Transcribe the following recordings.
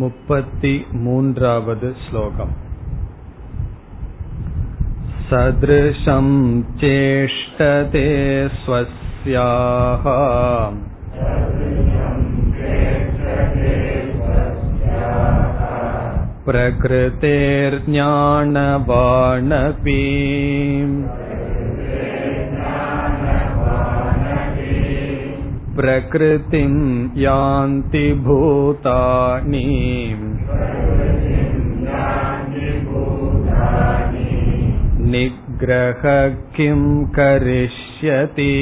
मुपति मून्रावद् श्लोकम् सदृशं चेष्टते स्वस्याः प्रकृतेर्ज्ञानवानपि प्रकृतिं यान्ति भूतानि निग्रह किं करिष्यति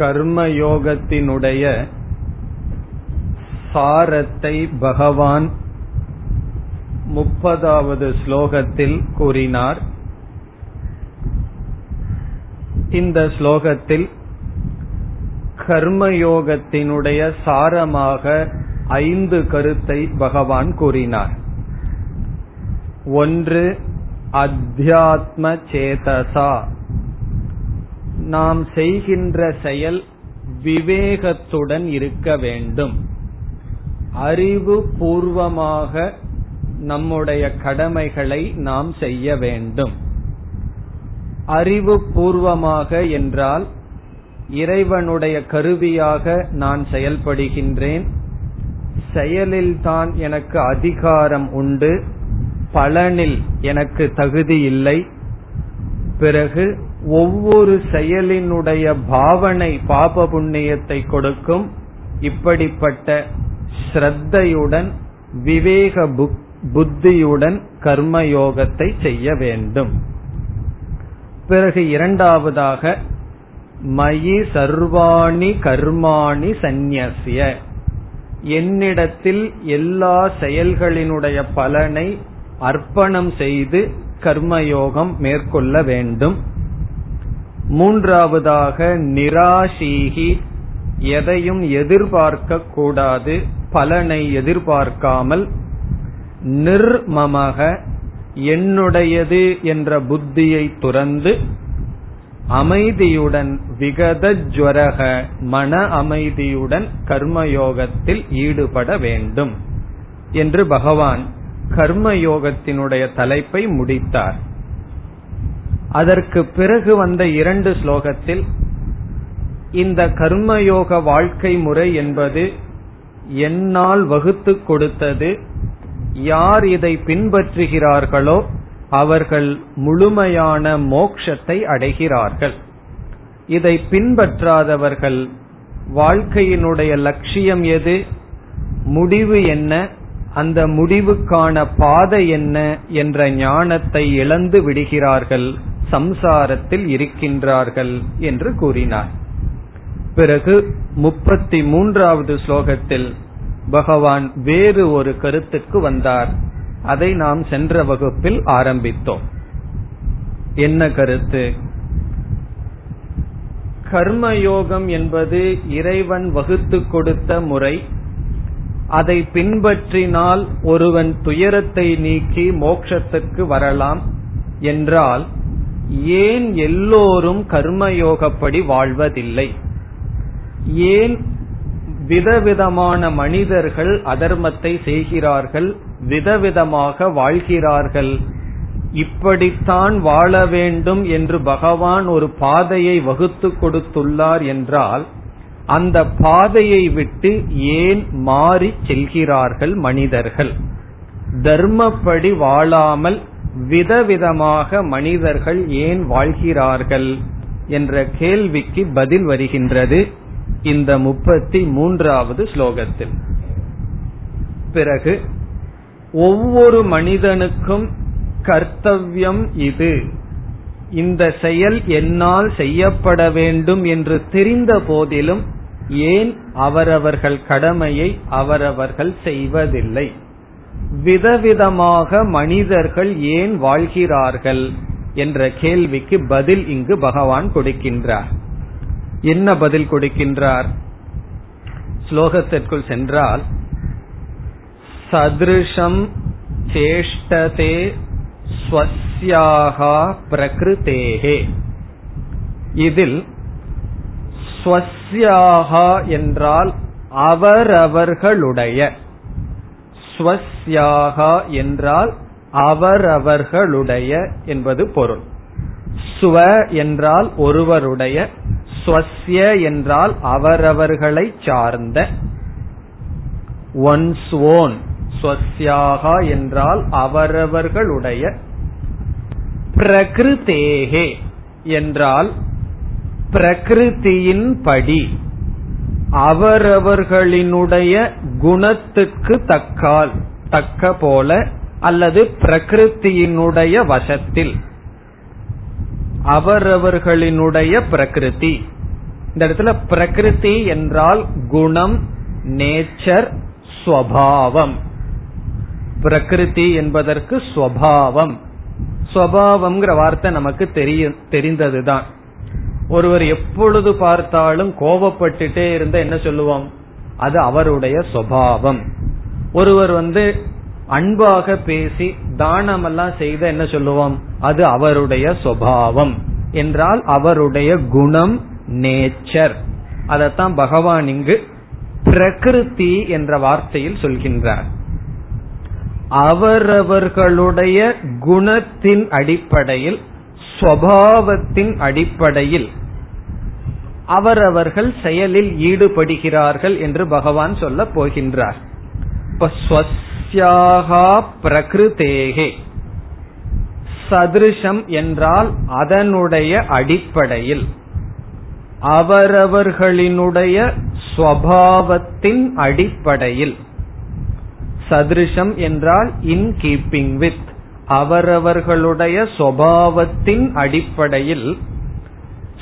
கர்மயோகத்தினுடைய சாரத்தை பகவான் முப்பதாவது ஸ்லோகத்தில் கூறினார். இந்த ஸ்லோகத்தில் கர்மயோகத்தினுடைய சாரமாக ஐந்து கருத்தை பகவான் கூறினார். ஒன்று அத்தியாத்ம சேதசா. நாம் செய்கின்ற செயல் விவேகத்துடன் இருக்க வேண்டும். அறிவு பூர்வமாக நம்முடைய கடமைகளை நாம் செய்ய வேண்டும். அறிவு பூர்வமாக என்றால் இறைவனுடைய கருவியாக நான் செயல்படுகின்றேன். செயலில்தான் எனக்கு அதிகாரம் உண்டு. பலனில் எனக்கு தகுதி இல்லை. பிறகு ஒவ்வொரு செயலினுடைய பாவனை பாப புண்ணியத்தை கொடுக்கும். இப்படிப்பட்ட ஸ்ரத்தையுடன் விவேக புத்தியுடன் கர்மயோகத்தை செய்ய வேண்டும். பிறகு இரண்டாவதாக மயி சர்வாணி கர்மாணி சந்நியசிய என்னிடத்தில் எல்லா செயல்களினுடைய பலனை அர்ப்பணம் செய்து கர்மயோகம் மேற்கொள்ள வேண்டும். மூன்றாவதாக நிராசீகி எதையும் எதிர்பார்க்க கூடாது பலனை எதிர்பார்க்காமல் நிர்மமக என்னுடையது என்ற புத்தியை துறந்து அமைதியுடன் விகதஜ்வரக மன அமைதியுடன் கர்மயோகத்தில் ஈடுபட வேண்டும் என்று பகவான் கர்மயோகத்தினுடைய தலைப்பை முடித்தார். அதற்கு பிறகு வந்த இரண்டு ஸ்லோகத்தில் இந்த கர்மயோக வாழ்க்கை முறை என்பது என்னால் வகுத்து கொடுத்தது யார் இதை பின்பற்றுகிறார்களோ அவர்கள் முழுமையான மோக்ஷத்தை அடைகிறார்கள். இதை பின்பற்றாதவர்கள் வாழ்க்கையினுடைய லட்சியம் எது? முடிவு என்ன? அந்த முடிவுக்கான பாதை என்ன? என்ற ஞானத்தை இழந்து விடுகிறார்கள் சம்சாரத்தில் இருக்கின்றார்கள் என்று கூறினார். பிறகு முப்பத்தி மூன்றாவது ஸ்லோகத்தில் பகவான் வேறு ஒரு கருத்துக்கு வந்தார். அதை நாம் சென்ற வகுப்பில் ஆரம்பித்தோம். என்ன கருத்து? கர்மயோகம் என்பது இறைவன் வகுத்து கொடுத்த முறை. அதை பின்பற்றினால் ஒருவன் துயரத்தை நீக்கி மோட்சத்துக்கு வரலாம் என்றால் ஏன் எல்லோரும் கர்மயோகப்படி வாழ்வதில்லை? ஏன் விதவிதமான மனிதர்கள் அதர்மத்தை செய்கிறார்கள் விதவிதமாக வாழ்கிறார்கள். இப்படித்தான் வாழ வேண்டும் என்று பகவான் ஒரு பாதையை வகுத்து கொடுத்துள்ளார் என்றால் அந்த பாதையை விட்டு ஏன் மாறி செல்கிறார்கள் மனிதர்கள்? தர்மப்படி வாழாமல் விதவிதமாக மனிதர்கள் ஏன் வாழ்கிறார்கள்? என்ற கேள்விக்கு பதில் வருகின்றது. இந்த முப்பத்தி மூன்றாவது ஸ்லோகத்தில். பிறகு ஒவ்வொரு மனிதனுக்கும் கர்த்தவ்யம் இது. இந்த செயல் என்னால் செய்யப்பட வேண்டும் என்று தெரிந்த போதிலும் ஏன் அவரவர்கள் கடமையை அவரவர்கள் செய்வதில்லை? விதவிதமாக மனிதர்கள் ஏன் வாழ்கிறார்கள்? என்ற கேள்விக்கு பதில் இங்கு பகவான் கொடுக்கின்றார். என்ன பதில் கொடுக்கின்றார்? ஸ்லோகத்திற்குள் சென்றால் சதிருஷம் சேஷ்டதே ஸ்வஸ்யாகா பிரகிருதேகே. இதில் ஸ்வஸ்யாகா என்றால் அவரவர்களுடைய. ஸ்வஸ்யாகா என்றால் அவரவர்களுடைய என்பது பொருள். ஸ்வ என்றால் ஒருவருடைய. ஸ்வஸ்ய என்றால் அவரவர்களை சார்ந்த. ஒன்ஸ் ஓன் ஸ்வஸ்யாகா என்றால் அவரவர்களுடைய. பிரகிருதேகே என்றால் பிரகிருதியின் படி அவரவர்களினுடைய குணத்துக்கு தக்கால் தக்க போல அல்லது பிரகிருத்தியினுடைய வசத்தில். அவரவர்களினுடைய பிரகிருதி. இந்த இடத்துல பிரகிருதி என்றால் குணம் நேச்சர் ஸ்வபாவம். பிரகிருதி என்பதற்கு ஸ்வபாவம். ஸ்வபாவம்ங்கிற வார்த்தை நமக்கு தெரிய தெரிந்ததுதான். ஒருவர் எப்பொழுது பார்த்தாலும் கோபப்பட்டுட்டே இருந்த என்ன சொல்லுவோம்? அது அவருடைய சுவாவம் ஒருவர் வந்து அன்பாக பேசி தானம் எல்லாம் செய்த என்ன சொல்லுவோம்? அது அவருடைய சுவாவம் என்றால் அவருடைய குணம் நேச்சர். அதத்தான் பகவான் இங்கு பிரகிருதி என்ற வார்த்தையில் சொல்கின்றார். அவரவர்களுடைய குணத்தின் அடிப்படையில் சுவாவத்தின் அடிப்படையில் அவரவர்கள் செயலில் ஈடுபடுகிறார்கள் என்று பகவான் சொல்ல போகின்றார். இப்ப பிரகிருதேகே. சதிருஷம் என்றால் அதனுடைய அடிப்படையில். அவரவர்களினுடைய ஸ்வபாவத்தின் அடிப்படையில். சதிருஷம் என்றால் இன் கீப்பிங் வித் அவரவர்களுடைய சுவாவத்தின் அடிப்படையில்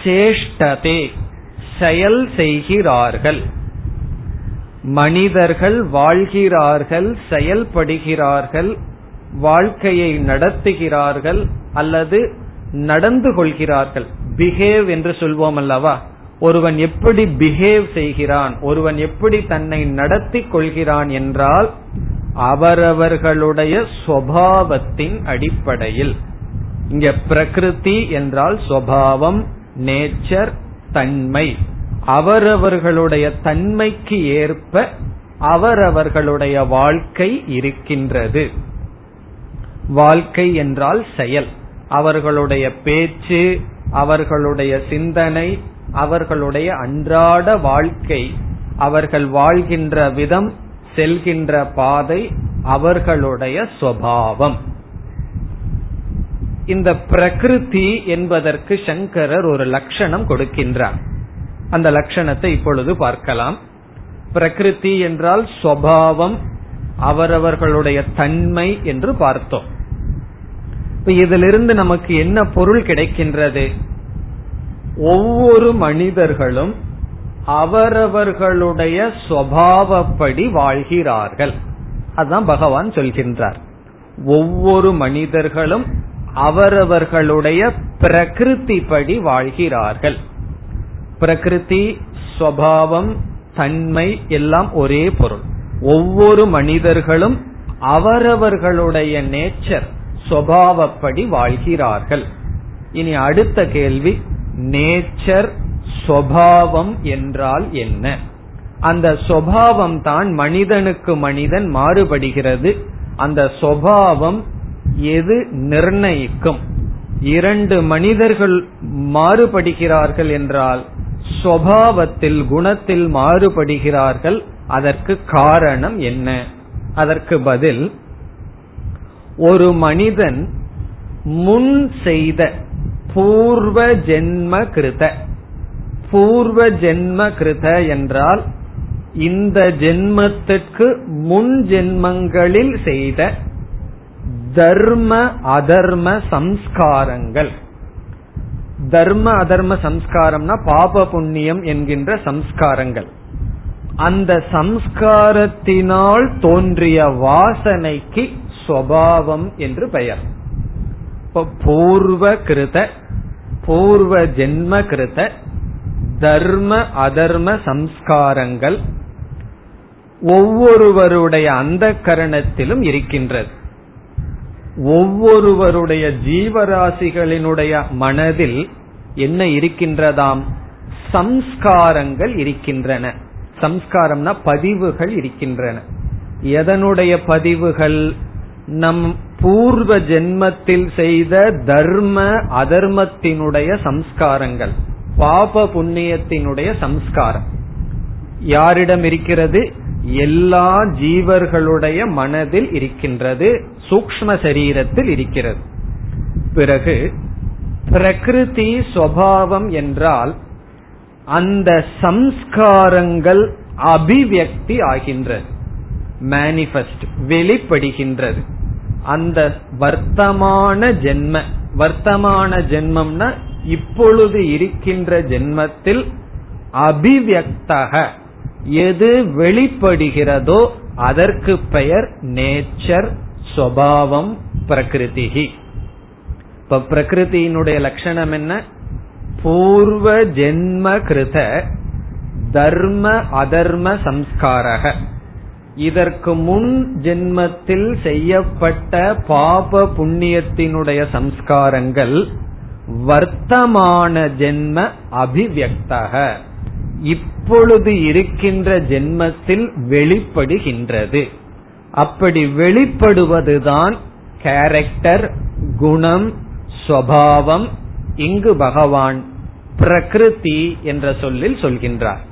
சேஷ்டதே செயல் செய்கிறார்கள். மனிதர்கள் வாழ்கிறார்கள் செயல்படுகிறார்கள் வாழ்க்கையை நடத்துகிறார்கள் அல்லது நடந்து கொள்கிறார்கள். பிஹேவ் என்று சொல்வோம் அல்லவா ஒருவன் எப்படி பிஹேவ் செய்கிறான் ஒருவன் எப்படி தன்னை நடத்தி கொள்கிறான் என்றால் அவரவர்களுடைய சுவாவத்தின் அடிப்படையில். இங்க பிரகிருதி என்றால் சுவாவம் நேச்சர் தன்மை. அவரவர்களுடைய தன்மைக்கு ஏற்ப அவரவர்களுடைய வாழ்க்கை இருக்கின்றது. வாழ்க்கை என்றால் செயல். அவர்களுடைய பேச்சு அவர்களுடைய சிந்தனை அவர்களுடைய அன்றாட வாழ்க்கை அவர்கள் வாழ்கின்ற விதம் செல்கின்ற பாதை அவர்களுடைய சுவாவம். இந்த பிரகிருதி என்பதற்கு சங்கரர் ஒரு லட்சணம் கொடுக்கின்றார். அந்த லட்சணத்தை இப்பொழுது பார்க்கலாம். பிரகிருதி என்றால் சுவாவம் அவரவர்களுடைய தன்மை என்று பார்த்தோம். இப்ப இதிலிருந்து நமக்கு என்ன பொருள் கிடைக்கின்றது? ஒவ்வொரு மனிதர்களும் அவரவர்களுடைய சுவாவப்படி வாழ்கிறார்கள். அதுதான் பகவான் சொல்கின்றார். ஒவ்வொரு மனிதர்களும் அவரவர்களுடைய பிரகிருதி படி வாழ்கிறார்கள். பிரகிருதி சுவாவம் தன்மை எல்லாம் ஒரே பொருள். ஒவ்வொரு மனிதர்களும் அவரவர்களுடைய நேச்சர் சுவாவப்படி வாழ்கிறார்கள். இனி அடுத்த கேள்வி நேச்சர் சுவாவம் என்றால் என்ன? அந்த சுவாவம் தான் மனிதனுக்கு மனிதன் மாறுபடுகிறது. அந்த சுவாவம் எது நிர்ணயிக்கும்? இரண்டு மனிதர்கள் மாறுபடுகிறார்கள் என்றால் சுவாவத்தில் குணத்தில் மாறுபடுகிறார்கள். அதற்கு காரணம் என்ன? அதற்கு பதில் ஒரு மனிதன் முன் செய்த பூர்வ ஜென்ம கிருத. பூர்வ ஜென்ம கிருத என்றால் இந்த ஜென்மத்திற்கு முன் ஜென்மங்களில் செய்த தர்ம அதர்ம சம்ஸ்காரங்கள். தர்ம அதர்ம சம்ஸ்காரம்னா பாப புண்ணியம் என்கின்ற சம்ஸ்காரங்கள். அந்த சம்ஸ்காரத்தினால் தோன்றிய வாசனைக்கு ஸ்வபாவம் என்று பெயர். பூர்வ கிருத பூர்வ ஜென்ம கிருத தர்ம அதர்ம சம்ஸ்காரங்கள் ஒவ்வொருவருடைய அந்த கரணத்திலும் இருக்கின்றது. ஒவ்வொருவருடைய ஜீவராசிகளினுடைய மனதில் என்ன இருக்கின்றதாம்? சம்ஸ்காரங்கள் இருக்கின்றன. சம்ஸ்காரம்னா பதிவுகள் இருக்கின்றன. எதனுடைய பதிவுகள்? நம் பூர்வ ஜென்மத்தில் செய்த தர்ம அதர்மத்தினுடைய சம்ஸ்காரங்கள் பாப புண்ணியத்தினுடைய சம்ஸ்காரம். யாரிடம் இருக்கிறது? எல்லா ஜீவர்களுடைய மனதில் இருக்கின்றது சூக்ம சரீரத்தில் இருக்கிறது. பிறகு பிரகிருதி சுவாவம் என்றால் அந்த சம்ஸ்காரங்கள் அபிவியக்தி ஆகின்றது மேனிபெஸ்ட் வெளிப்படுகின்றது. அந்த வர்த்தமான ஜென்ம வர்த்தமான ஜென்மம்னா இப்பொழுது இருக்கின்ற ஜென்மத்தில் அபிவியக்தக. எது வெளிப்படுகிறதோ அதற்கு பெயர் நேச்சர் சுவாவம் பிரகிருதி இப்ப பிரகிருதியினுடைய லட்சணம் என்ன? பூர்வ ஜென்ம கிருத தர்ம அதர்ம சம்ஸ்காரக. இதற்கு முன் ஜென்மத்தில் செய்யப்பட்ட பாப புண்ணியத்தினுடைய சம்ஸ்காரங்கள் வர்த்தமான ஜென்ம அபிவியக்தக. இப்பொழுது இருக்கின்ற ஜென்மத்தில் வெளிப்படுகின்றது. அப்படி வெளிப்படுவதுதான் கேரக்டர் குணம் ஸ்வபாவம் இங்கு பகவான் பிரகிருதி என்ற சொல்லில் சொல்கின்றார்.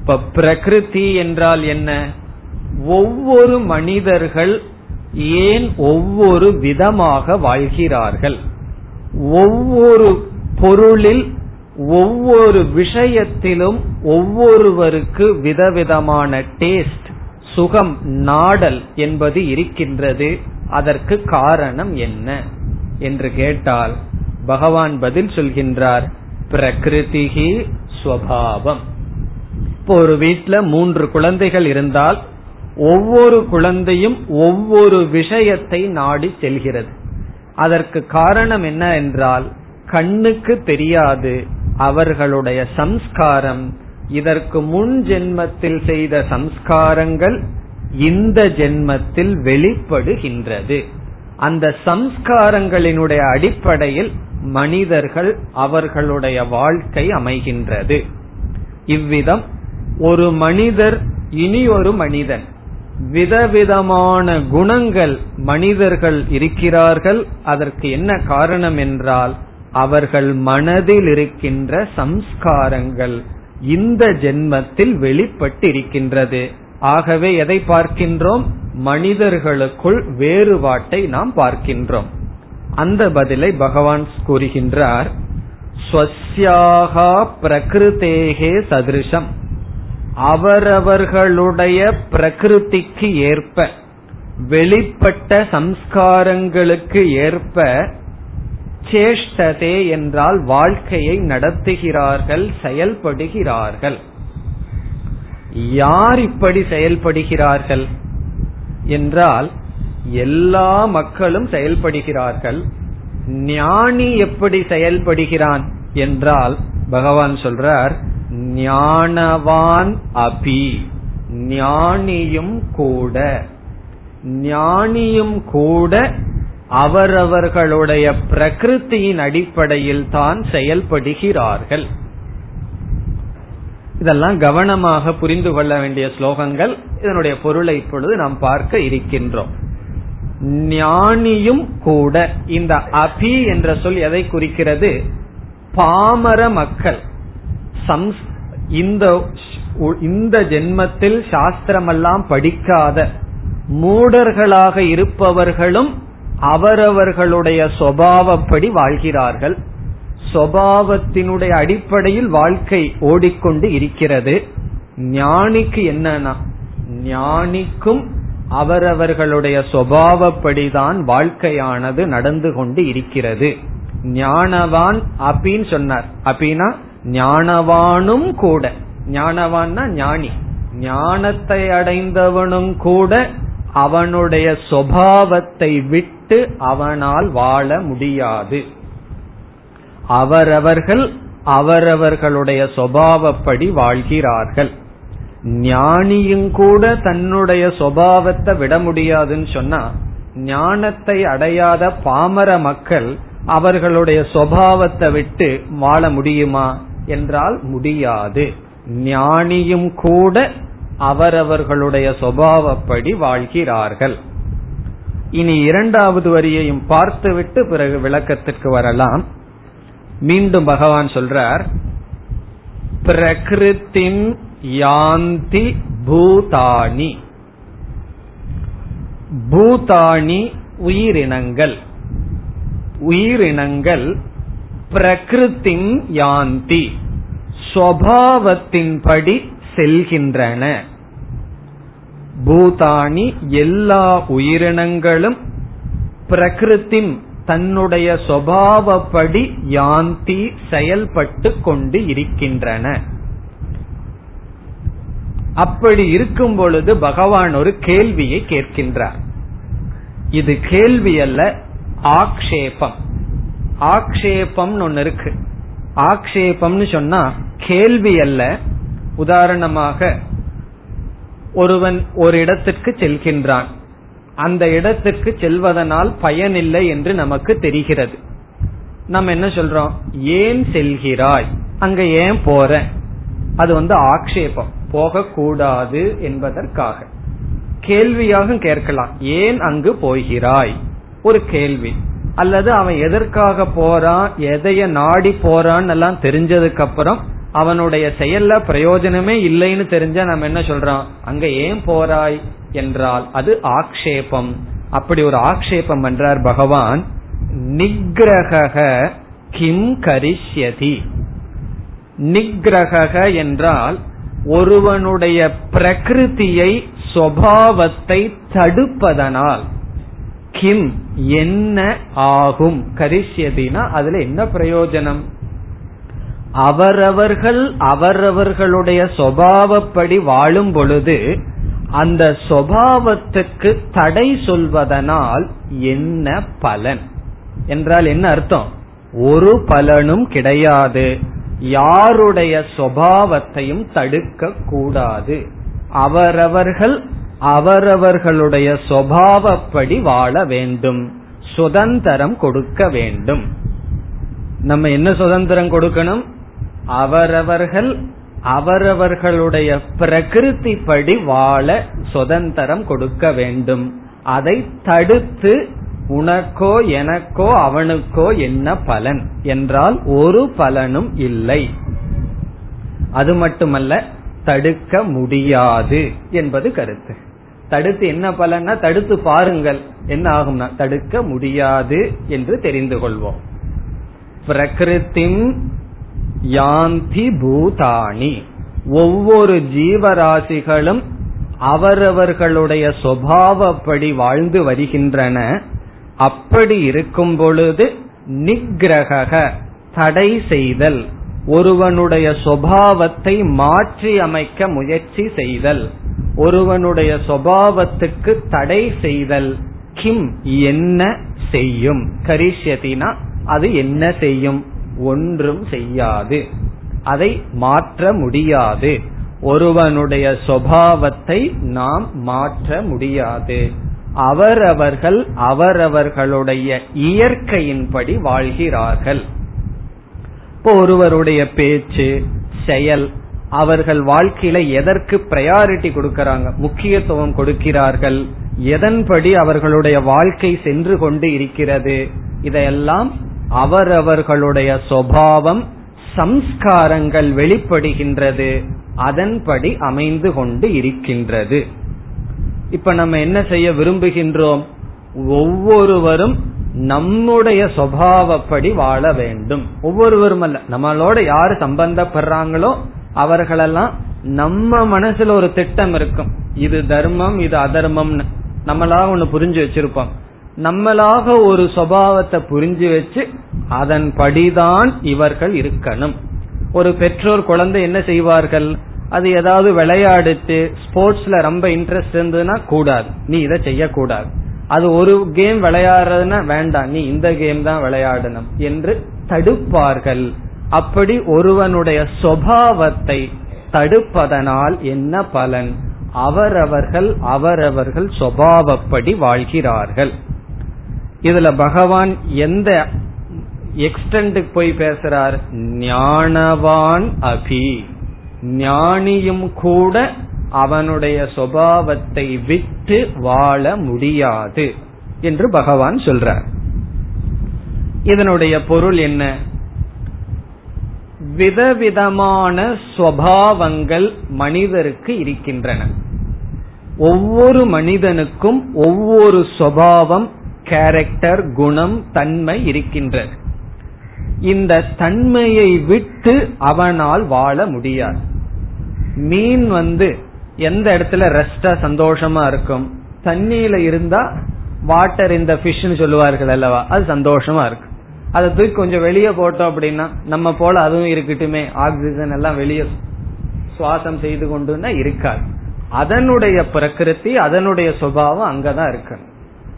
இப்ப பிரகிருதி என்றால் என்ன? ஒவ்வொரு மனிதர்கள் ஏன் ஒவ்வொரு விதமாக வாழ்கிறார்கள்? ஒவ்வொரு பொருளில் ஒவ்வொரு விஷயத்திலும் ஒவ்வொருவருக்கு விதவிதமான டேஸ்ட் சுகம் நாடல் என்பது இருக்கின்றது. அதற்கு காரணம் என்ன என்று கேட்டால் பகவான் பதில் சொல்கின்றார் பிரகிருதிகி ஸ்வபாவம். இப்போ ஒரு வீட்டில் மூன்று குழந்தைகள் இருந்தால் ஒவ்வொரு குழந்தையும் ஒவ்வொரு விஷயத்தை நாடி செல்கிறது. அதற்கு காரணம் என்ன என்றால் கண்ணுக்கு தெரியாது அவர்களுடைய சம்ஸ்காரம். இதற்கு முன் ஜென்மத்தில் செய்த சம்ஸ்காரங்கள் இந்த ஜென்மத்தில் வெளிப்படுகின்றது. அந்த சம்ஸ்காரங்களினுடைய அடிப்படையில் மனிதர்கள் அவர்களுடைய வாழ்க்கை அமைகின்றது. இவ்விதம் ஒரு மனிதர் இனி ஒரு மனிதன். விதவிதமான குணங்கள் மனிதர்கள் இருக்கிறார்கள். அதற்கு என்ன காரணம் என்றால் அவர்கள் மனதில் இருக்கின்ற சம்ஸ்காரங்கள் இந்த ஜென்மத்தில் வெளிப்பட்டிருக்கின்றது. ஆகவே எதை பார்க்கின்றோம்? மனிதர்களுக்குள் வேறுபாட்டை நாம் பார்க்கின்றோம். அந்த பதிலை பகவான் கூறுகின்றார். ஸ்வஸ்யாகா பிரகிருதேகே சதிருஷம். அவரவர்களுடைய பிரகிருதிக்கு ஏற்ப வெளிப்பட்ட சம்ஸ்காரங்களுக்கு ஏற்ப சேஷ்டதே என்றால் வாழ்க்கையை நடத்துகிறார்கள் செயல்படுகிறார்கள். யார் இப்படி செயல்படுகிறார்கள் என்றால் எல்லா மக்களும் செயல்படுகிறார்கள். ஞானி எப்படி செயல்படுகிறான் என்றால் பகவான் சொல்றார் ஞானவான் அபி. ஞானியும் கூட. ஞானியும் கூட அவரவர்களுடைய பிரகிருத்தியின் அடிப்படையில் தான் செயல்படுகிறார்கள். இதெல்லாம் கவனமாக புரிந்து கொள்ள வேண்டிய ஸ்லோகங்கள். இதனுடைய பொருளை இப்பொழுது நாம் பார்க்க இருக்கின்றோம். ஞானியும் கூட. இந்த அபி என்ற சொல் எதை குறிக்கிறது? பாமர மக்கள். இந்த இந்த ஜென்மத்தில் சாஸ்திரமெல்லாம் படிக்காத மூடர்களாக இருப்பவர்களும் அவரவர்களுடைய சுவாவப்படி வாழ்கிறார்கள். சுவாவத்தினுடைய அடிப்படையில் வாழ்க்கை ஓடிக்கொண்டு இருக்கிறது. ஞானிக்கு என்னன்னா ஞானிக்கும் அவரவர்களுடைய சுவாவப்படிதான் வாழ்க்கையானது நடந்து கொண்டு இருக்கிறது. ஞானவான் அப்பின்னு சொன்னார். அப்பினா ஞானவானும் கூட. ஞானவான்னா ஞானி. ஞானத்தை அடைந்தவனும் கூட அவனுடைய சுவாவத்தை விட்டு அவனால் வாழ முடியாது. அவரவர்கள் அவரவர்களுடைய சுவாவப்படி வாழ்கிறார்கள். ஞானியும் கூட தன்னுடைய சுவாவத்தை விட முடியாதுன்னு சொன்னா ஞானத்தை அடையாத பாமர மக்கள் அவர்களுடைய சுவாவத்தை விட்டு வாழ முடியுமா? என்றால் முடியாது. ஞானியும் கூட அவரவர்களுடைய சுவாவப்படி வாழ்கிறார்கள். இனி இரண்டாவது வரியையும் பார்த்துவிட்டு பிறகு விளக்கத்திற்கு வரலாம். மீண்டும் பகவான் சொல்றார் பிரகிருத்தின் யாந்தி பூதானி பூதானி உயிரினங்கள். உயிரினங்கள் பிரகிருத்தின் யாந்தி ஸ்வபாவத்தின்படி செல்கின்றன. பூதானி எல்லா உயிரினங்களும் பிரகிருத்தின் தன்னுடைய சுவாவப்படி யாந்தி செயல்பட்டு கொண்டு இருக்கின்றன. அப்படி இருக்கும் பொழுது பகவான் ஒரு கேள்வியை கேட்கின்றார். இது கேள்வி அல்ல ஆக்ஷேபம். ஆக்ஷேபம் ஒன்னு இருக்கு. ஆக்ஷேபம்னு சொன்னா கேள்வி அல்ல. உதாரணமாக ஒருவன் ஒரு இடத்திற்கு செல்கின்றான். அந்த இடத்திற்கு செல்வதனால் பயனில்லை என்று நமக்கு தெரிகிறது. நம்ம என்ன சொல்றோம்? ஏன் செல்கிறாய்? அங்க ஏன் போற? அது வந்து ஆக்ஷேபம். போகக்கூடாது என்பதற்காக. கேள்வியாக கேட்கலாம். ஏன் அங்கு போகிறாய்? ஒரு கேள்வி. அல்லது அவன் எதற்காக போறான் எதைய நாடி போறான்னு எல்லாம் தெரிஞ்சதுக்கு அப்புறம் அவனுடைய செயல்ல பிரயோஜனமே இல்லைன்னு தெரிஞ்சா நம்ம என்ன சொல்றோம்? அங்க ஏன் போறாய் என்றால் அது ஆக்ஷேபம். அப்படி ஒரு ஆக்ஷேபம் என்றார் பகவான். நிகிரக கிம் கரிஷ்யதி. நிகிரக என்றால் ஒருவனுடைய பிரகிருதியை சுவாவத்தை தடுப்பதனால். கிம் என்ன ஆகும்? கரிஷ்யதினா அதுல என்ன பிரயோஜனம்? அவரவர்கள் அவரவர்களுடைய சுவாவப்படி வாழும் பொழுது அந்த சுவாவத்துக்கு தடை சொல்வதனால் என்ன பலன்? என்றால் என்ன அர்த்தம்? ஒரு பலனும் கிடையாது. யாருடைய சுவாவத்தையும் தடுக்க கூடாது அவரவர்கள் அவரவர்களுடைய சுவாவப்படி வாழ வேண்டும். சுதந்திரம் கொடுக்க வேண்டும். நம்ம என்ன சுதந்திரம் கொடுக்கணும்? அவரவர்கள் அவரவர்களுடைய பிரகிருதி படி வாழ சுதந்திரம் கொடுக்க வேண்டும். அதை தடுத்து உனக்கோ எனக்கோ அவனுக்கோ என்ன பலன்? என்றால் ஒரு பலனும் இல்லை. அது மட்டுமல்ல தடுக்க முடியாது என்பது கருத்து. தடுத்து என்ன பலன்னா தடுத்து பாருங்கள். என்ன ஆகும்னா தடுக்க முடியாது என்று தெரிந்து கொள்வோம். பிரகிருதிம் யாந்தி பூதானி ஒவ்வொரு ஜீவராசிகளும் அவரவர்களுடைய சுவாவப்படி வாழ்ந்து வருகின்றன. அப்படி இருக்கும் பொழுது நிகிரக தடை செய்தல் ஒருவனுடைய சுவாவத்தை மாற்றி அமைக்க முயற்சி செய்தல். ஒருவனுடைய சுவாவத்துக்கு தடை செய்தல் கிம் என்ன செய்யும்? கரிஷ்யத்தினா அது என்ன செய்யும்? ஒன்றும் செய்யாது. அதை மாற்ற முடியாது. ஒருவனுடைய சுவாவத்தை நாம் மாற்ற முடியாது. அவரவர்கள் அவரவர்களுடைய இயற்கையின்படி வாழ்கிறார்கள். இப்போ ஒருவருடைய பேச்சு செயல் அவர்கள் வாழ்க்கையில எதற்கு ப்ரையாரிட்டி கொடுக்கறாங்க? முக்கியத்துவம் கொடுக்கிறார்கள். எதன்படி அவர்களுடைய வாழ்க்கை சென்று கொண்டு இருக்கிறது? இதையெல்லாம் அவரவர்களுடைய சுவாவம் சம்ஸ்காரங்கள் வெளிப்படுகின்றது. அதன்படி அமைந்து கொண்டு இருக்கின்றது. இப்ப நம்ம என்ன செய்ய விரும்புகின்றோம்? ஒவ்வொருவரும் நம்முடைய சுவாவப்படி வாழ வேண்டும். ஒவ்வொருவரும் அல்ல. நம்மளோட யாரு சம்பந்தப்படுறாங்களோ அவர்களெல்லாம் நம்ம மனசுல ஒரு திட்டம் இருக்கும். இது தர்மம் இது அதர்மம்னு. நம்மளாக ஒண்ணு புரிஞ்சு வச்சிருப்போம். நம்மளாக ஒரு சுவாவத்தை புரிஞ்சு வச்சு அதன்படிதான் இவர்கள் இருக்கணும். ஒரு பெற்றோர் குழந்தை என்ன செய்வார்கள்? அது ஏதாவது விளையாடுத்து ஸ்போர்ட்ஸ்ல ரொம்ப இன்ட்ரெஸ்ட் இருந்ததுன்னா கூடாது. நீ இதை செய்யக்கூடாது. அது ஒரு கேம் விளையாடுறதுன்னா வேண்டாம். நீ இந்த கேம் தான் விளையாடணும் என்று தடுப்பார்கள். அப்படி ஒருவனுடைய சுவாவத்தை தடுப்பதனால் என்ன பலன்? அவரவர்கள் அவரவர்கள் சுவாவப்படி வாழ்கிறார்கள். இதுல பகவான் எந்த எக்ஸ்டெண்டுக்கு போய் பேசுறார்? ஞானவான் அபி. ஞானியும் கூட அவனுடைய சுபாவத்தை விட்டு வாழ முடியாது என்று பகவான் சொல்றார். இதனுடைய பொருள் என்ன? விதவிதமான சுவாவங்கள் மனிதருக்கு இருக்கின்றன. ஒவ்வொரு மனிதனுக்கும் ஒவ்வொரு சுவாவம் கேரக்டர் குணம் தன்மை இருக்கின்றது. இந்த தன்மையை விட்டு அவனால் வாழ முடியாது. மீன் வந்து எந்த இடத்துல ரெஸ்டா சந்தோஷமா இருக்கும்? தண்ணியில இருந்தா வாட்டர் இந்த ஃபிஷ்னு சொல்லுவார்கள் அல்லவா? அது சந்தோஷமா இருக்கு அதை தூக்கி கொஞ்சம் வெளியே போட்டோம் அப்படின்னா நம்ம போல அதுவும் இருக்கட்டுமே. ஆக்சிஜன் எல்லாம் வெளியே சுவாசம் செய்து கொண்டு இருக்காது. அதனுடைய பிரகிருதி அதனுடைய சுபாவம் அங்கதான் இருக்கு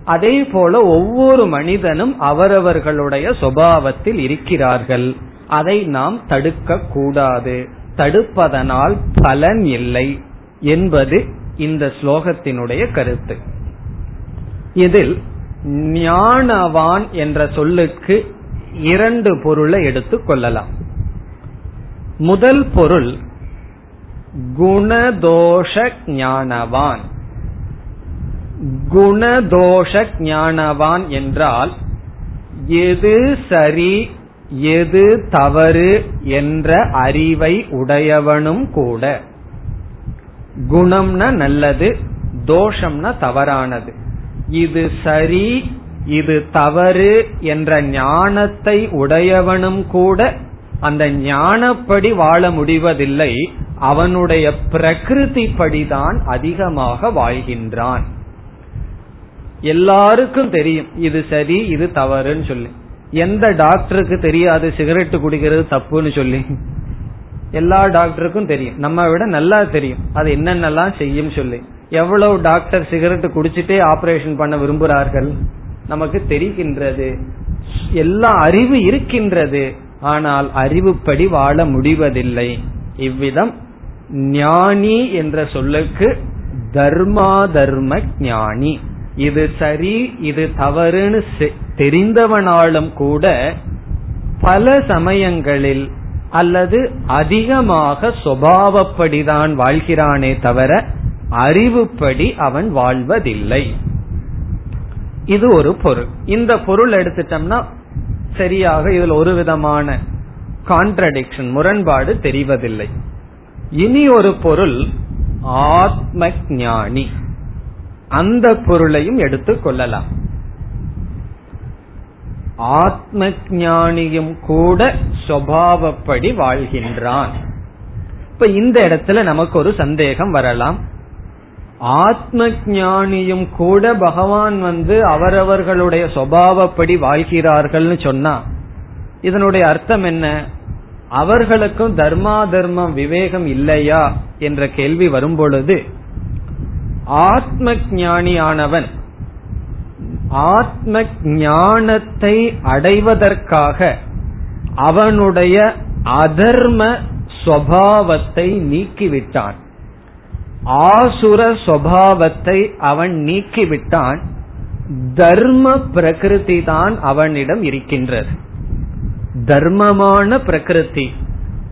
அதே போல ஒவ்வொரு மனிதனும் அவரவர்களுடைய சுபாவத்தில் இருக்கிறார்கள். அதை நாம் தடுக்க கூடாது தடுப்பதனால் பலன் இல்லை என்பது இந்த ஸ்லோகத்தினுடைய கருத்து. இதில் ஞானவான் என்ற சொல்லுக்கு இரண்டு பொருளை எடுத்துக் கொள்ளலாம். முதல் பொருள் குணதோஷ ஞானவான் குணதோஷ ஞானவான் என்றால் எது சரி எது தவறு என்ற அறிவை உடையவனும் கூட. குணம்னா நல்லது தோஷம்னா தவறானது. இது சரி இது தவறு என்ற ஞானத்தை உடையவனும் கூட அந்த ஞானப்படி வாழ முடிவதில்லை. அவனுடைய பிரகிருதிப்படிதான் அதிகமாக வாழ்கின்றான். எல்லாருக்கும் தெரியும் இது சரி இது தவறுன்னு சொல்லி. எந்த டாக்டருக்கு தெரியாது சிகரெட் குடிக்கிறது தப்புன்னு சொல்லி. எல்லா டாக்டருக்கும் தெரியும். நம்ம விட நல்லா தெரியும். அது என்னென்னலாம் செய்யும் சொல்லி. எவ்வளவு டாக்டர் சிகரெட் குடிச்சிட்டே ஆபரேஷன் பண்ண விரும்புகிறார்கள்? நமக்கு தெரிகின்றது. எல்லா அறிவு இருக்கின்றது. ஆனால் அறிவுப்படி வாழ முடிவதில்லை. இவ்விதம் ஞானி என்ற சொல்லுக்கு தர்மா தர்ம ஞானி. இது சரி இது தவறுன்னு தெரிந்தவனாலும் கூட பல சமயங்களில் அல்லது அதிகமாக சுவாவப்படிதான் வாழ்கிறானே தவிர அறிவுப்படி அவன் வாழ்வதில்லை. இது ஒரு பொருள். இந்த பொருள் எடுத்துட்டோம்னா சரியாக இதில் ஒரு விதமான கான்ட்ரடிக்ஷன் முரண்பாடு தெரிவதில்லை. இனி ஒரு பொருள் ஆத்ம ஞானி அந்த பொருளையும் எடுத்துக் கொள்ளலாம். ஆத்ம ஞானியும் கூட சுவாவப்படி வாழ்கின்றான். இப்ப இந்த இடத்துல நமக்கு ஒரு சந்தேகம் வரலாம். ஆத்ம ஞானியும் கூட பகவான் வந்து அவரவர்களுடைய சுவாவப்படி வாழ்கிறார்கள்னு சொன்னா இதனுடைய அர்த்தம் என்ன? அவர்களுக்கும் தர்மா தர்மம் விவேகம் இல்லையா என்ற கேள்வி வரும்பொழுது ஆத்ம ஞானியானவன் ஆத்ம ஞானத்தை அடைவதற்காக அவனுடைய அதர்ம சுவாவத்தை நீக்கிவிட்டான். ஆசுர சுவாவத்தை அவன் நீக்கிவிட்டான். தர்ம பிரகிருதி தான் அவனிடம் இருக்கின்றது. தர்மமான பிரகிருதி.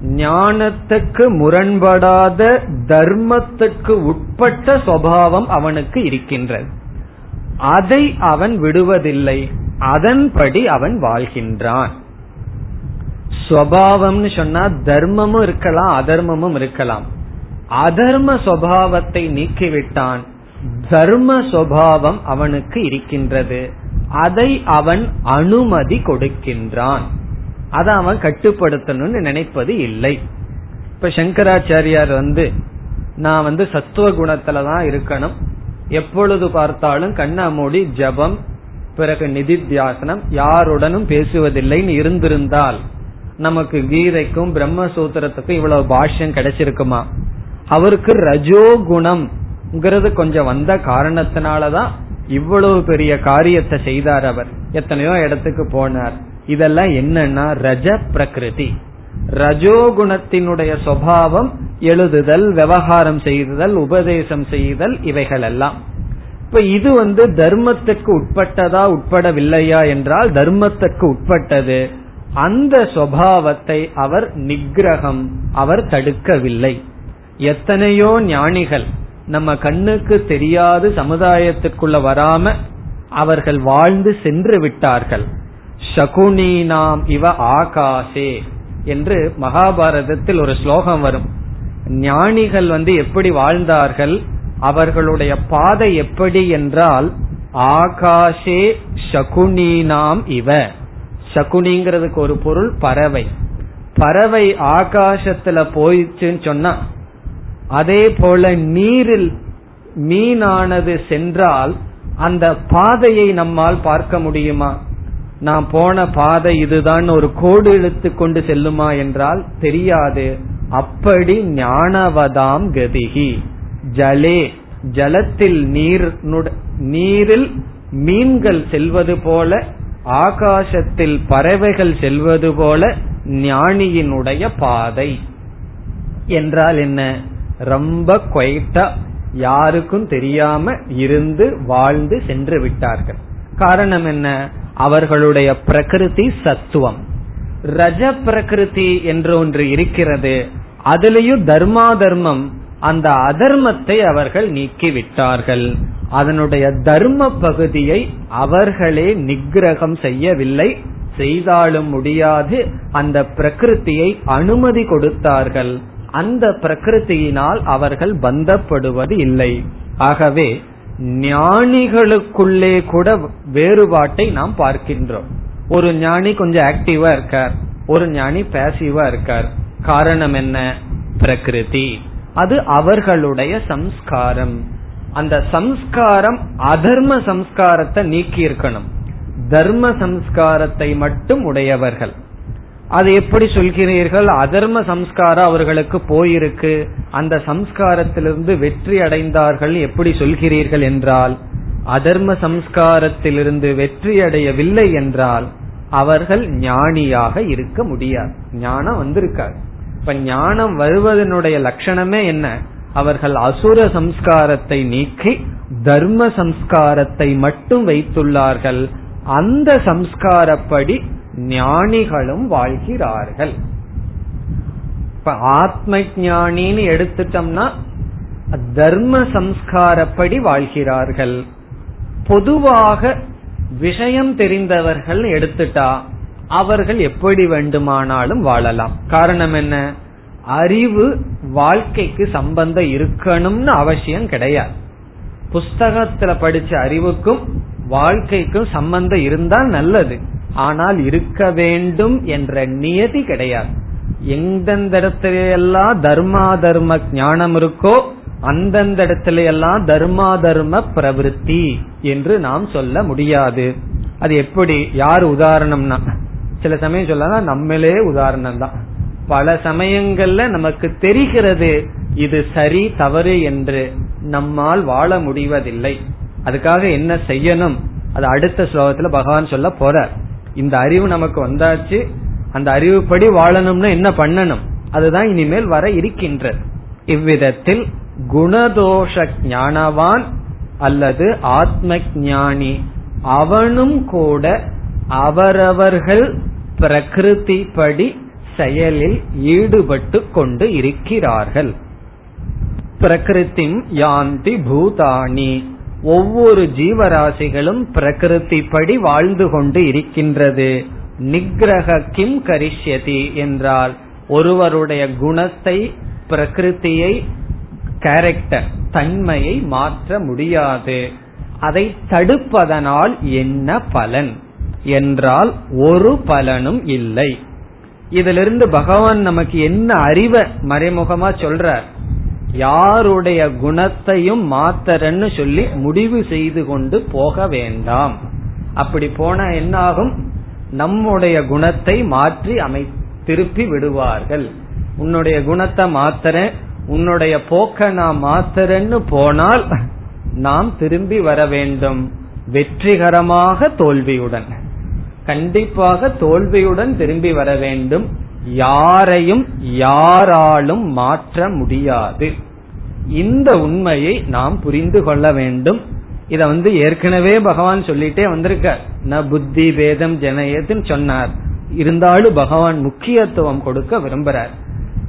ஞானத்துக்கு முரண்படாத தர்மத்துக்கு உட்பட்ட சுவாவம் அவனுக்கு இருக்கின்றது. அதை அவன் விடுவதில்லை. அதன்படி அவன் வாழ்கின்றான். சுவாவம்னு சொன்னா தர்மமும் இருக்கலாம் அதர்மமும் இருக்கலாம். அதர்ம சுவாவத்தை நீக்கிவிட்டான். தர்ம சுவாவம் அவனுக்கு இருக்கின்றது. அதை அவன் அனுமதி கொடுக்கின்றான். அதை அவன் கட்டுப்படுத்தணும்னு நினைப்பது இல்லை. இப்ப சங்கராச்சாரியார் வந்து நான் வந்து சத்துவ குணத்துல தான் இருக்கணும். எப்பொழுது பார்த்தாலும் கண்ணா மூடி ஜபம் பிறகு நிதித்தியாசனம் யாருடனும் பேசுவதில்லைன்னு இருந்திருந்தால் நமக்கு கீதைக்கும் பிரம்மசூத்திரத்துக்கும் இவ்வளவு பாஷ்யம் கிடைச்சிருக்குமா? அவருக்கு ரஜோ குணம்ங்கிறது கொஞ்சம் வந்த காரணத்தினாலதான் இவ்வளவு பெரிய காரியத்தை செய்தார் அவர். எத்தனையோ இடத்துக்கு போனார். இதெல்லாம் என்னன்னா ரஜ பிரகிருதி. ரஜோகுணத்தினுடைய சுவாவம் எழுதுதல் விவகாரம் செய்தல் உபதேசம் செய்தல் இவைகள் எல்லாம் இப்ப இது வந்து தர்மத்துக்கு உட்பட்டதா உட்படவில்லையா என்றால் தர்மத்துக்கு உட்பட்டது. அந்த சுவாவத்தை அவர் நிகிரகம் அவர் தடுக்கவில்லை. எத்தனையோ ஞானிகள் நம்ம கண்ணுக்கு தெரியாது சமுதாயத்துக்குள்ள வராம அவர்கள் வாழ்ந்து சென்று விட்டார்கள். சகுனீனாம் இவ ஆகாசே என்று மகாபாரதத்தில் ஒரு ஸ்லோகம் வரும். ஞானிகள் வந்து எப்படி வாழ்ந்தார்கள்? அவர்களுடைய பாதை எப்படி என்றால் ஆகாஷே சகுனீனாம் இவ. சகுனிங்கிறதுக்கு ஒரு பொருள் பறவை. பறவை ஆகாசத்துல போயிடுச்சுன்னு சொன்னா அதே போல நீரில் மீனானது சென்றால் அந்த பாதையை நம்மால் பார்க்க முடியுமா? நான் போன பாதை இதுதான் ஒரு கோடு இழுத்து கொண்டு செல்லுமா என்றால் தெரியாது. அப்படி ஞானவதாம் கதிகி ஜலே ஜலத்தில் நீர் நீரில் மீன்கள் செல்வது போல ஆகாசத்தில் பறவைகள் செல்வது போல ஞானியினுடைய பாதை. என்றால் என்ன? ரொம்ப குவைட்டா யாருக்கும் தெரியாம இருந்து வாழ்ந்து சென்று விட்டார்கள். காரணம் என்ன? அவர்களுடைய பிரகிருதி சத்துவம். ரஜ பிரகிருதி என்று ஒன்று இருக்கிறது. அதுலேயும் தர்மா தர்மம் அந்த அதர்மத்தை அவர்கள் நீக்கிவிட்டார்கள். அதனுடைய தர்ம பகுதியை அவர்களே நிகிரகம் செய்யவில்லை. செய்தாலும் முடியாது. அந்த பிரகிருத்தியை அனுமதி கொடுத்தார்கள். அந்த பிரகிருத்தியினால் அவர்கள் பந்தப்படுவது இல்லை. ஆகவே ஞானிகளுக்குள்ளே கூட வேறுபாட்டை நாம் பார்க்கின்றோம். ஒரு ஞானி கொஞ்சம் ஆக்டிவா இருக்கார். ஒரு ஞானி பேசிவா இருக்கார். காரணம் என்ன? பிரகிருதி. அது அவர்களுடைய சம்ஸ்காரம். அந்த சம்ஸ்காரம் அதர்ம சம்ஸ்காரத்தை நீக்கி இருக்கணும் தர்ம சம்ஸ்காரத்தை மட்டும் உடையவர்கள். அது எப்படி சொல்கிறீர்கள்? அதர்ம சம்ஸ்காரம் அவர்களுக்கு போயிருக்கு. அந்த சம்ஸ்காரத்திலிருந்து வெற்றி அடைந்தார்கள் எப்படி சொல்கிறீர்கள் என்றால் அதர்ம சம்ஸ்காரத்திலிருந்து வெற்றி அடையவில்லை என்றால் அவர்கள் ஞானியாக இருக்க முடியாது. ஞானம் வந்திருக்காது. இப்ப ஞானம் வருவதனுடைய லட்சணமே என்ன? அவர்கள் அசுர சம்ஸ்காரத்தை நீக்கி தர்ம சம்ஸ்காரத்தை மட்டும் வைத்துள்ளார்கள். அந்த சம்ஸ்காரப்படி ஞானிகளும் வாழ்கிறார்கள். இப்ப ஆத்ம ஞானின்னு எடுத்துட்டோம்னா தர்ம சம்ஸ்காரப்படி வாழ்கிறார்கள். பொதுவாக விஷயம் தெரிந்தவர்கள் எடுத்துட்டா அவர்கள் எப்படி வேண்டுமானாலும் வாழலாம். காரணம் என்ன? அறிவு வாழ்க்கைக்கு சம்பந்தம் இருக்கணும்னு அவசியம் கிடையாது. புஸ்தகத்துல படிச்ச அறிவுக்கும் வாழ்க்கைக்கும் சம்பந்தம் இருந்தால் நல்லது. ஆனால் இருக்க வேண்டும் என்ற நியதி கிடையாது. எந்தெந்த இடத்துல எல்லாம் தர்மா தர்ம ஞானம் இருக்கோ அந்தந்த இடத்துல எல்லாம் தர்மா தர்ம பிரவருத்தி என்று நாம் சொல்ல முடியாது. அது எப்படி? யார் உதாரணம்னா சில சமயம் சொல்லலாம் நம்மளே உதாரணம் தான் பல சமயங்கள்ல நமக்கு தெரிகிறது இது சரி தவறு என்று நம்மால் வாழ முடிவதில்லை. அதுக்காக என்ன செய்யணும்? அது அடுத்த ஸ்லோகத்துல பகவான் சொல்ல போறார். இந்த அறிவு நமக்கு வந்தாச்சு அந்த அறிவுப்படி வாழணும்னு என்ன பண்ணணும்? அதுதான் இனிமேல் வர இருக்கின்றது. இவ்விதத்தில் குணதோஷ ஞானவான் அல்லது ஆத்ம ஞானி அவனும் கூட அவரவர்கள் பிரகிருதி படி செயலில் ஈடுபட்டு கொண்டு இருக்கிறார்கள். பிரகிருத்திம் யாந்தி பூதானி. ஒவ்வொரு ஜீவராசிகளும் பிரகிருத்திப்படி வாழ்ந்து கொண்டு இருக்கின்றது. நிகிரக கிம் கரிஷ்யதி என்றால் ஒருவருடைய குணத்தை பிரகிருத்தியை கேரக்டர் தன்மையை மாற்ற முடியாது. அதை தடுப்பதனால் என்ன பலன் என்றால் ஒரு பலனும் இல்லை. இதிலிருந்து பகவான் நமக்கு என்ன அறிவை மறைமுகமா சொல்றார்? யாருடைய குணத்தையும் மாத்தரன்னு சொல்லி முடிவு செய்து கொண்டு போக வேண்டாம். அப்படி போன என்னாகும்? நம்முடைய குணத்தை மாற்றி அமை திருப்பி விடுவார்கள். உன்னுடைய குணத்தை மாத்தறேன் உன்னுடைய போக்க நான் மாத்தறன்னு போனால் நாம் திரும்பி வர வேண்டும். வெற்றிகரமாக தோல்வியுடன். கண்டிப்பாக தோல்வியுடன் திரும்பி வர வேண்டும். யாரையும் யாராலும் மாற்ற முடியாது. இந்த உண்மையை நாம் புரிந்து கொள்ள வேண்டும். இத வந்து ஏற்கனவே பகவான் சொல்லிட்டே வந்திருக்க ந புத்தி பேதம் ஜனயத்துன்னு சொன்னார். இருந்தாலும் பகவான் முக்கியத்துவம் கொடுக்க விரும்புறார்.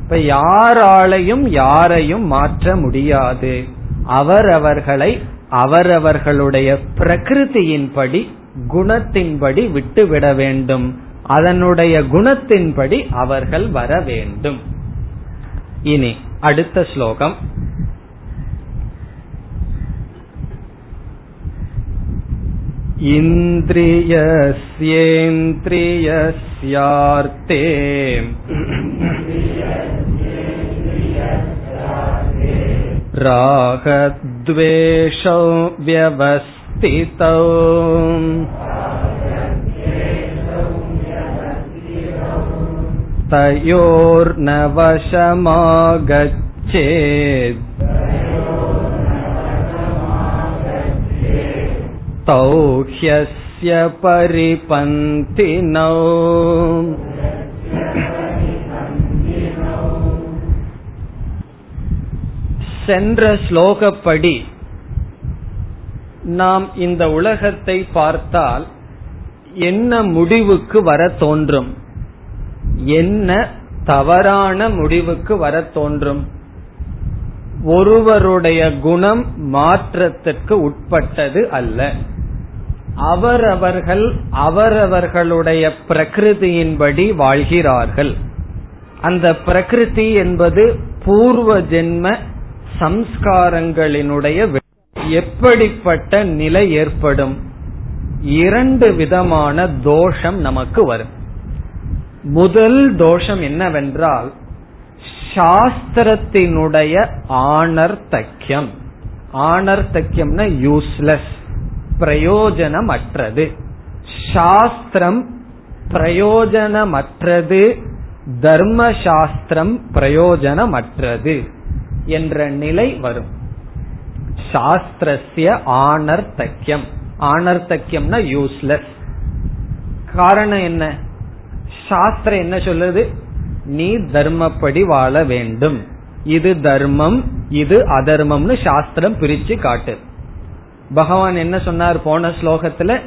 இப்ப யாராலையும் யாரையும் மாற்ற முடியாது. அவரவர்களை அவரவர்களுடைய பிரகிருதியின்படி குணத்தின்படி விட்டுவிட வேண்டும். அதனுடைய குணத்தின்படி அவர்கள் வர வேண்டும் இனி அடுத்த ஸ்லோகம் इन्द्रियस्येन्द्रियस्यार्थे रागद्वेषौ व्यवस्थितौ तयोर्नवशमागच्छेत् तौ ह्यस्य परिपन्थिनौ சென்ற ஸ்லோகப்படி நாம் இந்த உலகத்தை பார்த்தால் என்ன முடிவுக்கு வர தோன்றும் என்ன தவறான முடிவுக்கு வர தோன்றும்? ஒருவருடைய குணம் மாற்றத்திற்கு உட்பட்டது அல்ல. அவரவர்கள் அவரவர்களுடைய பிரகிருதியின்படி வாழ்கிறார்கள். அந்த பிரகிருதி என்பது பூர்வ ஜென்ம சம்ஸ்காரங்களினுடைய எப்படிப்பட்ட நிலை ஏற்படும்? இரண்டு விதமான தோஷம் நமக்கு வரும். முதல் தோஷம் என்னவென்றால் சாஸ்திரத்தினுடைய ஆணர்த்தக்கியம். ஆணர்த்தக்கியம்னா யூஸ்லெஸ் பிரயோஜனமற்றது. சாஸ்திரம் பிரயோஜனமற்றது தர்ம சாஸ்திரம் பிரயோஜனமற்றது என்ற நிலை வரும். சாஸ்திரஸ்ய ஆணர்த்தக்கியம். ஆணர்த்தக்கியம்னா யூஸ்லெஸ் காரணம் என்ன? சாஸ்திரம் என்ன சொல்லுது? நீ தர்மப்படி வாழ வேண்டும். இது தர்மம் இது அதர்மம்னு சாஸ்திரம் பிரிச்சு காட்டு. பகவான் என்ன சொன்னார் போன ஸ்லோகத்துல?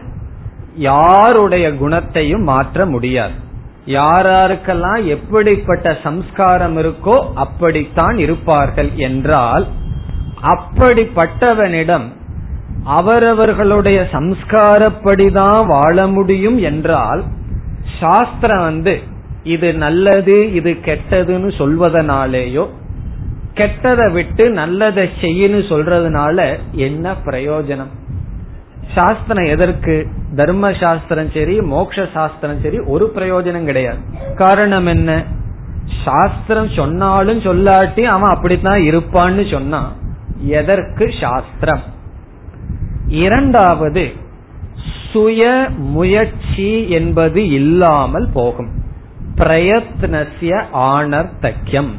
யாருடைய குணத்தையும் மாற்ற முடியாது. யாராருக்கெல்லாம் எப்படிப்பட்ட சம்ஸ்காரம் இருக்கோ அப்படித்தான் இருப்பார்கள் என்றால் அப்படிப்பட்டவனிடம் அவரவர்களுடைய சம்ஸ்காரப்படிதான் வாழ முடியும் என்றால் சாஸ்திரம் வந்து இது நல்லது இது கெட்டதுன்னு சொல்வதனாலேயோ கெட்டதை விட்டு நல்லதை செய்யுன்னு சொல்றதுனால என்ன பிரயோஜனம்? சாஸ்திரம் எதற்கு? தர்ம சாஸ்திரம் சரி மோக்ஷ சாஸ்திரம் சரி ஒரு பிரயோஜனம் கிடையாது. காரணம் என்ன? சாஸ்திரம் சொன்னாலும் சொல்லாட்டி அவன் அப்படித்தான் இருப்பான்னு சொன்னான். எதற்கு? சாஸ்திரம். இரண்டாவது சுய முயற்சி என்பது இல்லாமல் போகும். பிரயத்னசிய ஆணர்த்தக்கியம்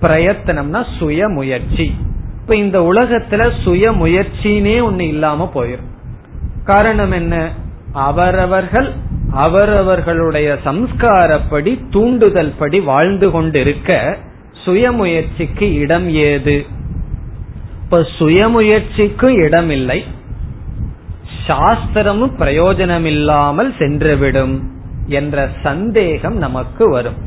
பிரயத்தனம்னா சுய முயற்சி. இப்ப இந்த உலகத்துல சுய முயற்சினே ஒண்ணு இல்லாம போயிரும். காரணம் என்ன? அவரவர்கள் அவரவர்களுடைய சம்ஸ்காரப்படி தூண்டுதல் படி வாழ்ந்து கொண்டிருக்க சுயமுயற்சிக்கு இடம் ஏது? இப்ப சுயமுயற்சிக்கு இடம் இல்லை சாஸ்திரமும் பிரயோஜனம் இல்லாமல் சென்றுவிடும் என்ற சந்தேகம் நமக்கு வரும்.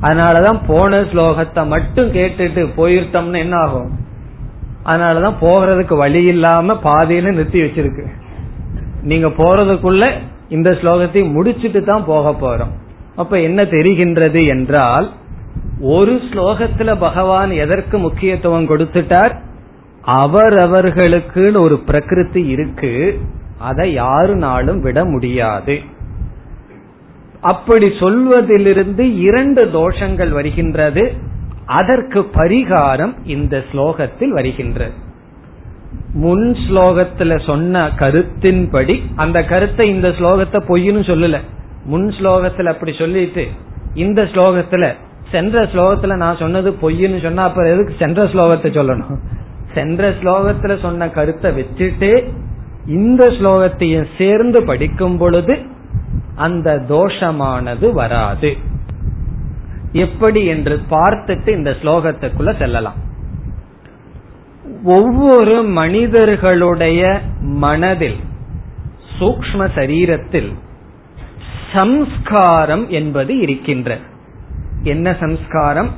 அதனாலதான் போன ஸ்லோகத்தை மட்டும் கேட்டுட்டு போயிருத்தோம்னு என்ன ஆகும்? அதனாலதான் போகிறதுக்கு வழி இல்லாம பாதியில நிறுத்தி வச்சிருக்கு. நீங்க போறதுக்குள்ள இந்த ஸ்லோகத்தை முடிச்சுட்டு தான் போக போறோம். அப்ப என்ன தெரிகின்றது என்றால் ஒரு ஸ்லோகத்துல பகவான் எதற்கு முக்கியத்துவம் கொடுத்துட்டார்? அவரவர்களுக்குன்னு ஒரு பிரகிருதி இருக்கு. அதை யாருனாலும் விட முடியாது. அப்படி சொல்வதிலிருந்து இரண்டு தோஷங்கள் வருகின்றது. அதற்கு பரிகாரம் இந்த ஸ்லோகத்தில் வருகின்றது. முன் ஸ்லோகத்துல சொன்ன கருத்தின்படி அந்த கருத்தை இந்த ஸ்லோகத்தை பொய்னு சொல்லல. முன் ஸ்லோகத்துல அப்படி சொல்லிட்டு இந்த ஸ்லோகத்துல சென்ற ஸ்லோகத்துல நான் சொன்னது பொய்ன்னு சொன்னா அப்ப எதுக்கு சென்ற ஸ்லோகத்தை சொல்லணும்? சென்ற ஸ்லோகத்துல சொன்ன கருத்தை வச்சுட்டு இந்த ஸ்லோகத்தையும் சேர்ந்து படிக்கும் பொழுது அந்த தோஷமானது வராது. எப்படி என்று பார்த்துட்டு இந்த ஸ்லோகத்துக்குள்ள செல்லலாம். ஒவ்வொரு மனிதர்களுடைய மனதில் சூக்ம சரீரத்தில் சம்ஸ்காரம் என்பது இருக்கின்ற. என்ன சம்ஸ்காரம்?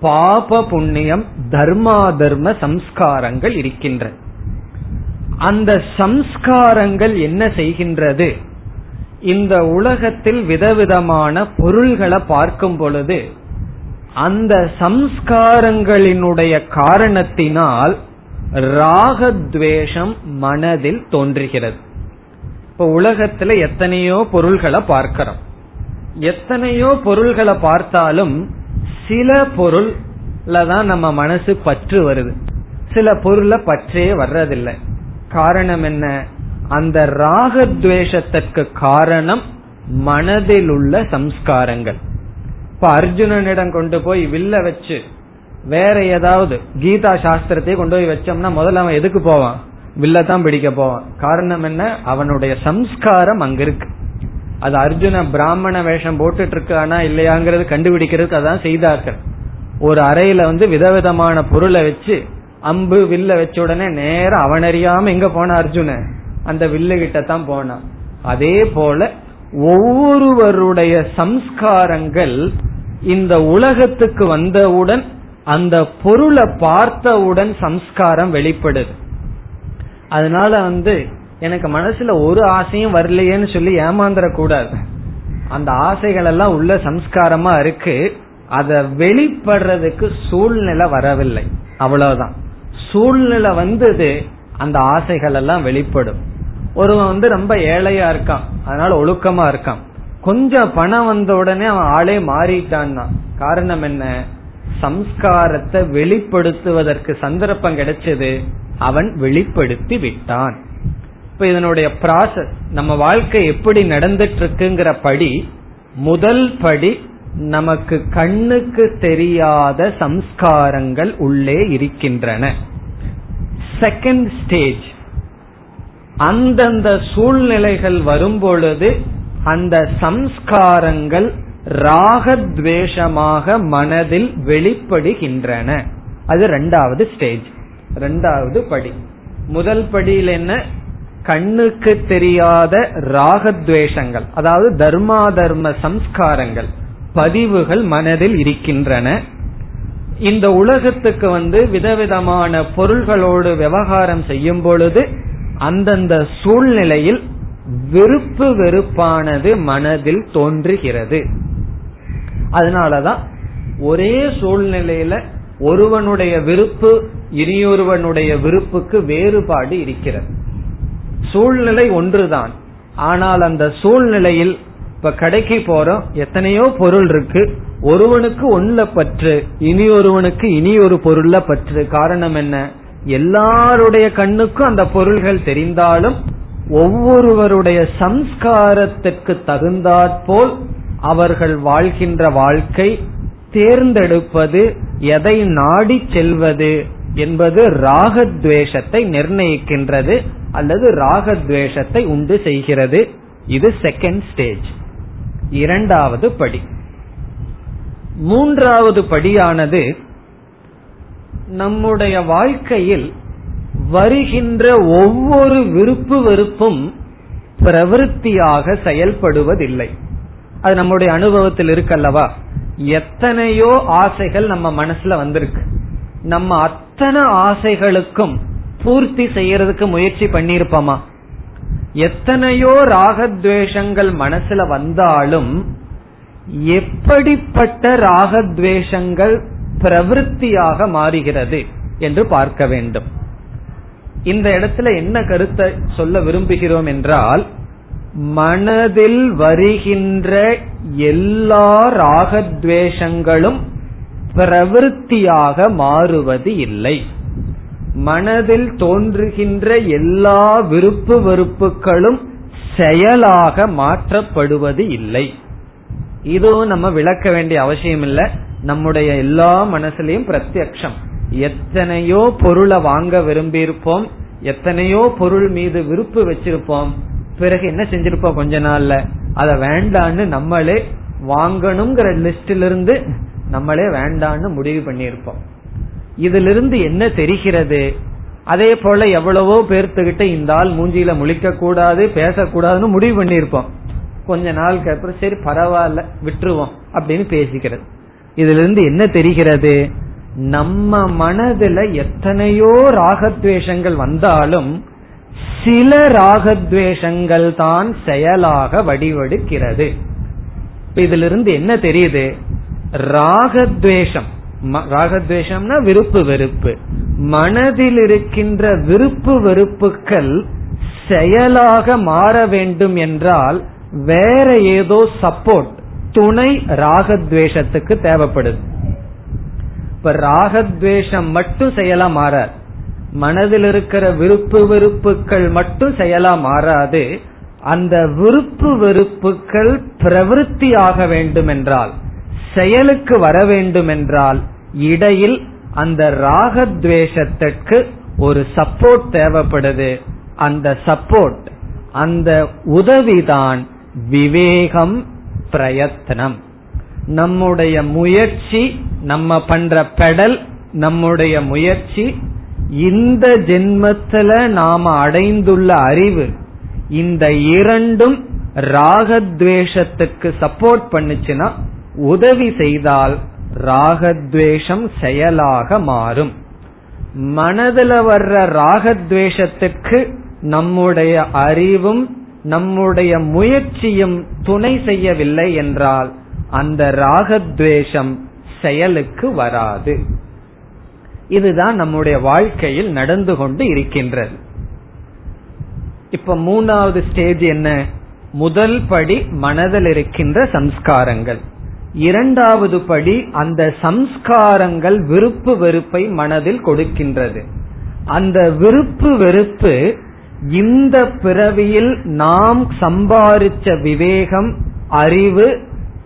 பாப புண்ணியம் தர்மா தர்ம சம்ஸ்காரங்கள் இருக்கின்றன அந்த சம்ஸ்காரங்கள் என்ன செய்கின்றது? இந்த உலகத்தில் விதவிதமான பொருள்களை பார்க்கும் பொழுது அந்த சம்ஸ்காரங்களினுடைய காரணத்தினால் ராகத்வேஷம் மனதில் தோன்றுகிறது. இப்ப உலகத்துல எத்தனையோ பொருள்களை பார்க்கிறோம். எத்தனையோ பொருள்களை பார்த்தாலும் சில பொருள்ல தான் நம்ம மனசு பற்று வருது. சில பொருளை பற்றே வர்றதில்லை. காரணம் என்ன? அந்த ராகத்வேஷத்திற்கு காரணம் மனதில் உள்ள சம்ஸ்காரங்கள். இப்ப அர்ஜுனனிடம் கொண்டு போய் வில்ல வச்சு வேற ஏதாவது கீதா சாஸ்திரத்தையே கொண்டு போய் வச்சோம்னா முதல்ல அவன் எதுக்கு போவான்? வில்லதான் பிடிக்க போவான். காரணம் என்ன? அவனுடைய சம்ஸ்காரம் அங்க இருக்கு. அது அர்ஜுன பிராமண வேஷம் போட்டுட்டு இருக்கானா இல்லையாங்கிறது கண்டுபிடிக்கிறதுக்கு அதான் செய்தார்கள். ஒரு அறையில வந்து விதவிதமான பொருளை வச்சு அம்பு வில்ல வச்ச உடனே நேரம் அவனறியாம எங்க போன அர்ஜுன? அந்த வில்லு கிட்ட தான் போனான். அதே போல ஒவ்வொருவருடைய சம்ஸ்காரங்கள் இந்த உலகத்துக்கு வந்தவுடன் அந்த பொருளை பார்த்தவுடன் சம்ஸ்காரம் வெளிப்படுது. அதனால வந்து எனக்கு மனசுல ஒரு ஆசையும் வரலையேன்னு சொல்லி ஏமாந்துட கூடாது அந்த ஆசைகள் எல்லாம் உள்ள சம்ஸ்காரமா இருக்கு. அத வெளிப்படுறதுக்கு சூழ்நிலை வரவில்லை. அவ்வளவுதான். சூழ்நிலை வந்தது அந்த ஆசைகள் எல்லாம் வெளிப்படும். ஒருவன் வந்து ரொம்ப ஏழையா இருக்கான் அதனால ஒழுக்கமா இருக்கான். கொஞ்சம் பணம் வந்த உடனே அவன் ஆளே மாறிட்டான்னா காரணம் என்ன? சம்ஸ்காரத்தை வெளிப்படுத்துவதற்கு சந்தர்ப்பம் கிடைச்சது அவன் வெளிப்படுத்தி விட்டான். இப்ப இதனுடைய ப்ராசஸ் நம்ம வாழ்க்கை எப்படி நடந்துட்டு இருக்குங்கிற படி முதல் படி நமக்கு கண்ணுக்கு தெரியாத சம்ஸ்காரங்கள் உள்ளே இருக்கின்றன. செகண்ட் ஸ்டேஜ் அந்தந்த சூழ்நிலைகள் வரும்பொழுது அந்த சம்ஸ்காரங்கள் ராகத்வேஷமாக மனதில் வெளிப்படுகின்றன. அது ரெண்டாவது ஸ்டேஜ் ரெண்டாவது படி. முதல் படியில் என்ன? கண்ணுக்கு தெரியாத ராகத்வேஷங்கள் அதாவது தர்மா தர்ம சம்ஸ்காரங்கள் பதிவுகள் மனதில் இருக்கின்றன. இந்த உலகத்துக்கு வந்து விதவிதமான பொருள்களோடு விவகாரம் செய்யும் பொழுது அந்தந்த சூழ்நிலையில் வெறுப்பு வெறுப்பானது மனதில் தோன்றுகிறது. அதனாலதான் ஒரே சூழ்நிலையில ஒருவனுடைய விருப்பு இனியொருவனுடைய விருப்புக்கு வேறுபாடு இருக்கிறது. சூழ்நிலை ஒன்றுதான். ஆனால் அந்த சூழ்நிலையில் இப்ப கடைக்கு போறோம் எத்தனையோ பொருள் இருக்கு. ஒருவனுக்கு ஒன்ல பற்று இனி ஒருவனுக்கு இனி ஒரு பொருள்ல பற்று. காரணம் என்ன? எல்லாருடைய கண்ணுக்கும் அந்த பொருள்கள் தெரிந்தாலும் ஒவ்வொருவருடைய சம்ஸ்காரத்திற்கு தகுந்தாற்போல் அவர்கள் வாழ்கின்ற வாழ்க்கை தேர்ந்தெடுப்பது எதை நாடி செல்வது என்பது ராகத்வேஷத்தை நிர்ணயிக்கின்றது அல்லது ராகத்வேஷத்தை உண்டு செய்கிறது. இது செகண்ட் ஸ்டேஜ் இரண்டாவது படி. மூன்றாவது படியானது நம்முடைய வாழ்க்கையில் வருகின்ற ஒவ்வொரு விருப்பு வெறுப்பும் பிரவருத்தியாக செயல்படுவதில்லை. அது நம்முடைய அனுபவத்தில் இருக்கல்லவா? எத்தனையோ ஆசைகள் நம்ம மனசுல வந்திருக்கு. நம்ம அத்தனை ஆசைகளுக்கும் பூர்த்தி செய்யறதுக்கு முயற்சி பண்ணிருப்போமா எத்தனையோ ராகத்வேஷங்கள் மனசுல வந்தாலும் எப்படிப்பட்ட ராகத்வேஷங்கள் பிரவருத்தியாக மாறுகிறது என்று பார்க்க வேண்டும். இந்த இடத்துல என்ன கருத்தை சொல்ல விரும்புகிறோம் என்றால் மனதில் வருகின்ற எல்லா ராகத்வேஷங்களும் பிரவருத்தியாக மாறுவது இல்லை. மனதில் தோன்றுகின்ற எல்லா விருப்பு வெறுப்புகளும் செயலாக மாற்றப்படுவது இல்லை. இதுவும் நம்ம விளக்க வேண்டிய அவசியம் இல்ல. நம்முடைய எல்லா மனசுலயும் பிரத்யக்ஷம். எத்தனையோ பொருளை வாங்க விரும்பியிருப்போம். எத்தனையோ பொருள் மீது விருப்பு வச்சிருப்போம். பிறகு என்ன செஞ்சிருப்போம் கொஞ்ச நாள்ல? அத வேண்டான்னு நம்மளே வாங்கணுங்கிற லிஸ்டிலிருந்து இருந்து நம்மளே வேண்டான்னு முடிவு பண்ணியிருப்போம். இதிலிருந்து என்ன தெரிகிறது? அதே போல எவ்வளவோ பேர்த்துக்கிட்ட இந்த ஆள் மூஞ்சியில முழிக்க கூடாது பேசக்கூடாதுன்னு முடிவு பண்ணியிருப்போம். கொஞ்ச நாளுக்கு அப்புறம் சரி பரவாயில்ல விட்டுருவோம் அப்படின்னு பேசிக்கிறது. இதுல இருந்து என்ன தெரிகிறது? நம்ம மனதுல எத்தனையோ ராகத்வேஷங்கள் வந்தாலும் சில ராகத்வேஷங்கள் தான் செயலாக வடிவெடுக்கிறது. இதிலிருந்து என்ன தெரியுது? ராகத்வேஷம். ராகத்வேஷம்னா விருப்பு வெறுப்பு. மனதில் இருக்கின்ற விருப்பு வெறுப்புகள் செயலாக மாற வேண்டும் என்றால் வேற ஏதோ சப்போர்ட் துணை ராகத்வேஷத்துக்கு தேவைப்படுது. இப்ப ராகத்வேஷம் மட்டும் செயலா மாறாது. மனதில் இருக்கிற விருப்பு வெறுப்புகள் மட்டும் செயலா மாறாது. அந்த விருப்பு வெறுப்புகள் பிரவருத்தி ஆக வேண்டும் என்றால் செயலுக்கு வர வேண்டும் என்றால் இடையில் அந்த ராகத்வேஷத்திற்கு ஒரு சப்போர்ட் தேவைப்படுது. அந்த சப்போர்ட் அந்த உதவிதான் விவேகம் பிரயத்தனம். நம்முடைய முயற்சி நம்ம பண்ற பெடல் நம்முடைய முயற்சி இந்த ஜென்மத்துல நாம அடைந்துள்ள அறிவு இந்த இரண்டும் ராகத்வேஷத்துக்கு சப்போர்ட் பண்ணுச்சுன்னா உதவி செய்தால் ராகத்வேஷம் செயலாக மாறும். மனதுல வர்ற ராகத்வேஷத்துக்கு நம்முடைய அறிவும் நம்முடைய முயற்சியும் துணை செய்யவில்லை என்றால் அந்த ராகத்வேஷம் செயலுக்கு வராது. இதுதான் நம்முடைய வாழ்க்கையில் நடந்து கொண்டு இருக்கின்றது. இப்ப மூணாவது ஸ்டேஜ் என்ன? முதல் படி மனதில் இருக்கின்ற சம்ஸ்காரங்கள். இரண்டாவது படி அந்த சம்ஸ்காரங்கள் விருப்பு வெறுப்பை மனதில் கொடுக்கின்றது. அந்த விருப்பு வெறுப்பு இந்த பிறவியில் நாம் சம்பாரிச்ச விவேகம் அறிவு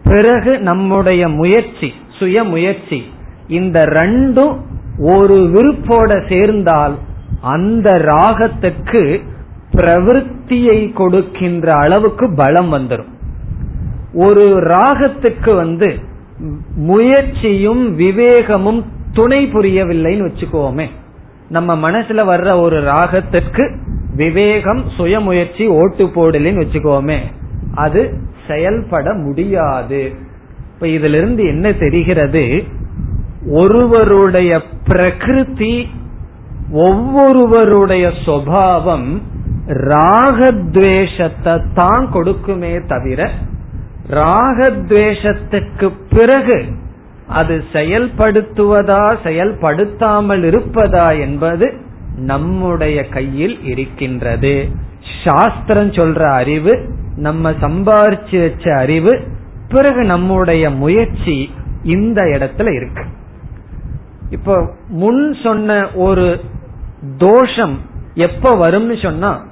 பிறகு நம்முடைய முயற்சி சுய முயற்சி இந்த ரெண்டும் ஒரு விருப்போட சேர்ந்தால் அந்த ராகத்துக்கு பிரவருத்தியை கொடுக்கின்ற அளவுக்கு பலம் வந்துடும் ஒரு ராகத்துக்கு வந்து முயற்சியும் விவேகமும் துணை புரியவில்லைன்னு வச்சுக்கோமே. நம்ம மனசுல வர்ற ஒரு ராகத்திற்கு விவேகம் சுயமுயற்சி ஓட்டு போடலின்னு வச்சுக்கோமே அது செயல்பட முடியாது. இப்ப இதுல இருந்து என்ன தெரிகிறது? ஒருவருடைய பிரகிருதி ஒவ்வொருவருடைய சுவாவம் ராகத்வேஷத்தை தான் கொடுக்குமே தவிர ராகத்வேஷத்துக்கு பிறகு அது செயல்படுத்துவதா செயல்படுத்தாமல் இருப்பதா என்பது நம்முடைய கையில் இருக்கின்றது. சாஸ்திரம் சொல்ற அறிவு நம்ம சம்பாரிச்சு வச்ச அறிவு பிறகு நம்முடைய முயற்சி இந்த இடத்துல இருக்கு. இப்போ முன் சொன்ன ஒரு தோஷம் எப்ப வரும்னு சொன்னா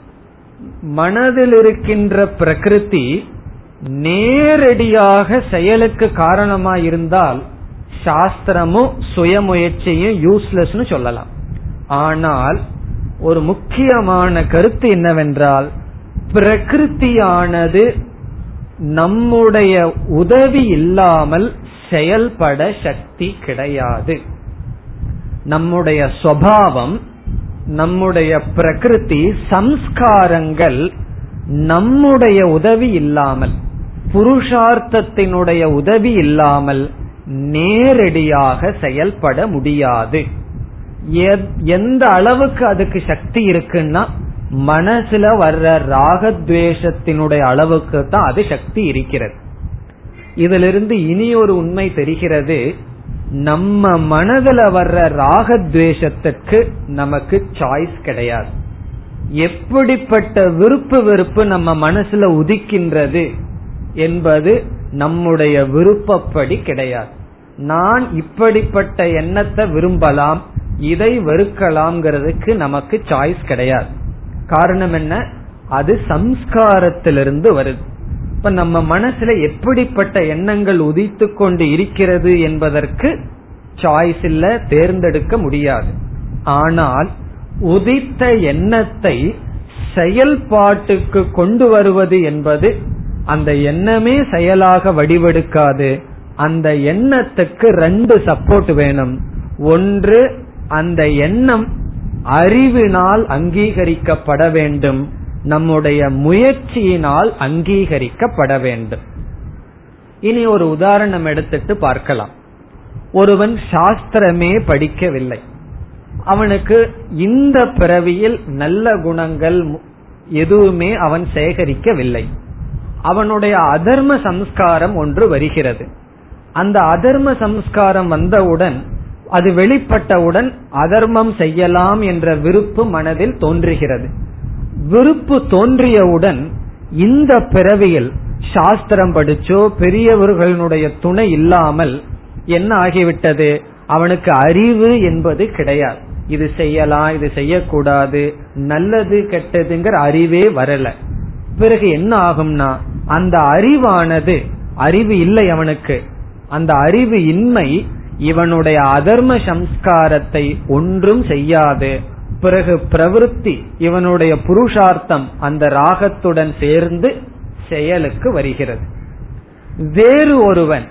மனதில் இருக்கின்ற பிரகிருதி நேரடியாக செயலுக்கு காரணமா இருந்தால் சாஸ்திரமும் சுயமுயற்சியும் யூஸ்லெஸ்னு சொல்லலாம். ஆனால் ஒரு முக்கியமான கருத்து என்னவென்றால் பிரகிருத்தியானது நம்முடைய உதவி இல்லாமல் செயல்பட சக்தி கிடையாது. நம்முடைய சுவாவம் நம்முடைய பிரகிருதி சம்ஸ்காரங்கள் நம்முடைய உதவி இல்லாமல் புருஷார்த்தத்தினுடைய உதவி இல்லாமல் நேரடியாக செயல்பட முடியாது. எந்த அளவுக்கு அதுக்கு சக்தி இருக்குன்னா மனசுல வர்ற ராகத்வேஷத்தினுடைய அளவுக்கு தான் அது சக்தி இருக்கிறது. இதிலிருந்து இனி ஒரு உண்மை தெரிகிறது நம்ம மனதுல வர்ற ராகத்வேஷத்துக்கு நமக்கு சாய்ஸ் கிடையாது. எப்படிப்பட்ட விருப்பு வெறுப்பு நம்ம மனசுல உதிக்கின்றது என்பது நம்முடைய விருப்பப்படி கிடையாது. நான் இப்படிப்பட்ட எண்ணத்தை விரும்பலாம் இதை வெறுக்கலாம்ங்கிறதுக்கு நமக்கு சாய்ஸ் கிடையாது. காரணம் என்ன? அது சம்ஸ்காரத்திலிருந்து வருது. இப்ப நம்ம மனசுல எப்படிப்பட்ட எண்ணங்கள் உதித்து கொண்டு இருக்கிறது என்பதற்கு சாய்ஸ் இல்ல தேர்ந்தெடுக்க முடியாது. ஆனால் உதித்த எண்ணத்தை செயல்பாட்டுக்கு கொண்டு வருவது என்பது அந்த எண்ணமே செயலாக வடிவெடுக்காது. அந்த எண்ணத்துக்கு ரெண்டு சப்போர்ட் வேணும். ஒன்று அந்த எண்ணம் அறிவினால் அங்கீகரிக்கப்பட வேண்டும். நம்முடைய முயற்சியினால் அங்கீகரிக்கப்பட வேண்டும். இனி ஒரு உதாரணம் எடுத்துட்டு பார்க்கலாம். ஒருவன் சாஸ்திரமே படிக்கவில்லை. அவனுக்கு இந்த பிறவியில் நல்ல குணங்கள் எதுவுமே அவன் சேகரிக்கவில்லை. அவனுடைய அதர்ம சம்ஸ்காரம் ஒன்று வருகிறது. அந்த அதர்ம சம்ஸ்காரம் வந்தவுடன் அது வெளிப்பட்டவுடன் அதர்மம் செய்யலாம் என்ற விருப்பு மனதில் தோன்றுகிறது. விருப்பு தோன்றியவுடன் இந்த பிறவியில் சாஸ்திரம் படிச்சோ பெரியவர்களுடைய துணை இல்லாமல் என்ன ஆகிவிட்டது? அவனுக்கு அறிவு என்பது கிடையாது. இது செய்யலாம் இது செய்யக்கூடாது நல்லது கெட்டதுங்கிற அறிவே வரல. பிறகு என்ன ஆகும்னா அந்த அறிவானது அறிவு இல்லை அவனுக்கு. அந்த அறிவு இன்மை இவனுடைய அதர்ம சம்ஸ்காரத்தை ஒன்றும் செய்யாது. பிறகு பிரவருத்தி இவனுடைய புருஷார்த்தம் அந்த ராகத்துடன் சேர்ந்து செயலுக்கு வருகிறது. வேறு ஒருவன்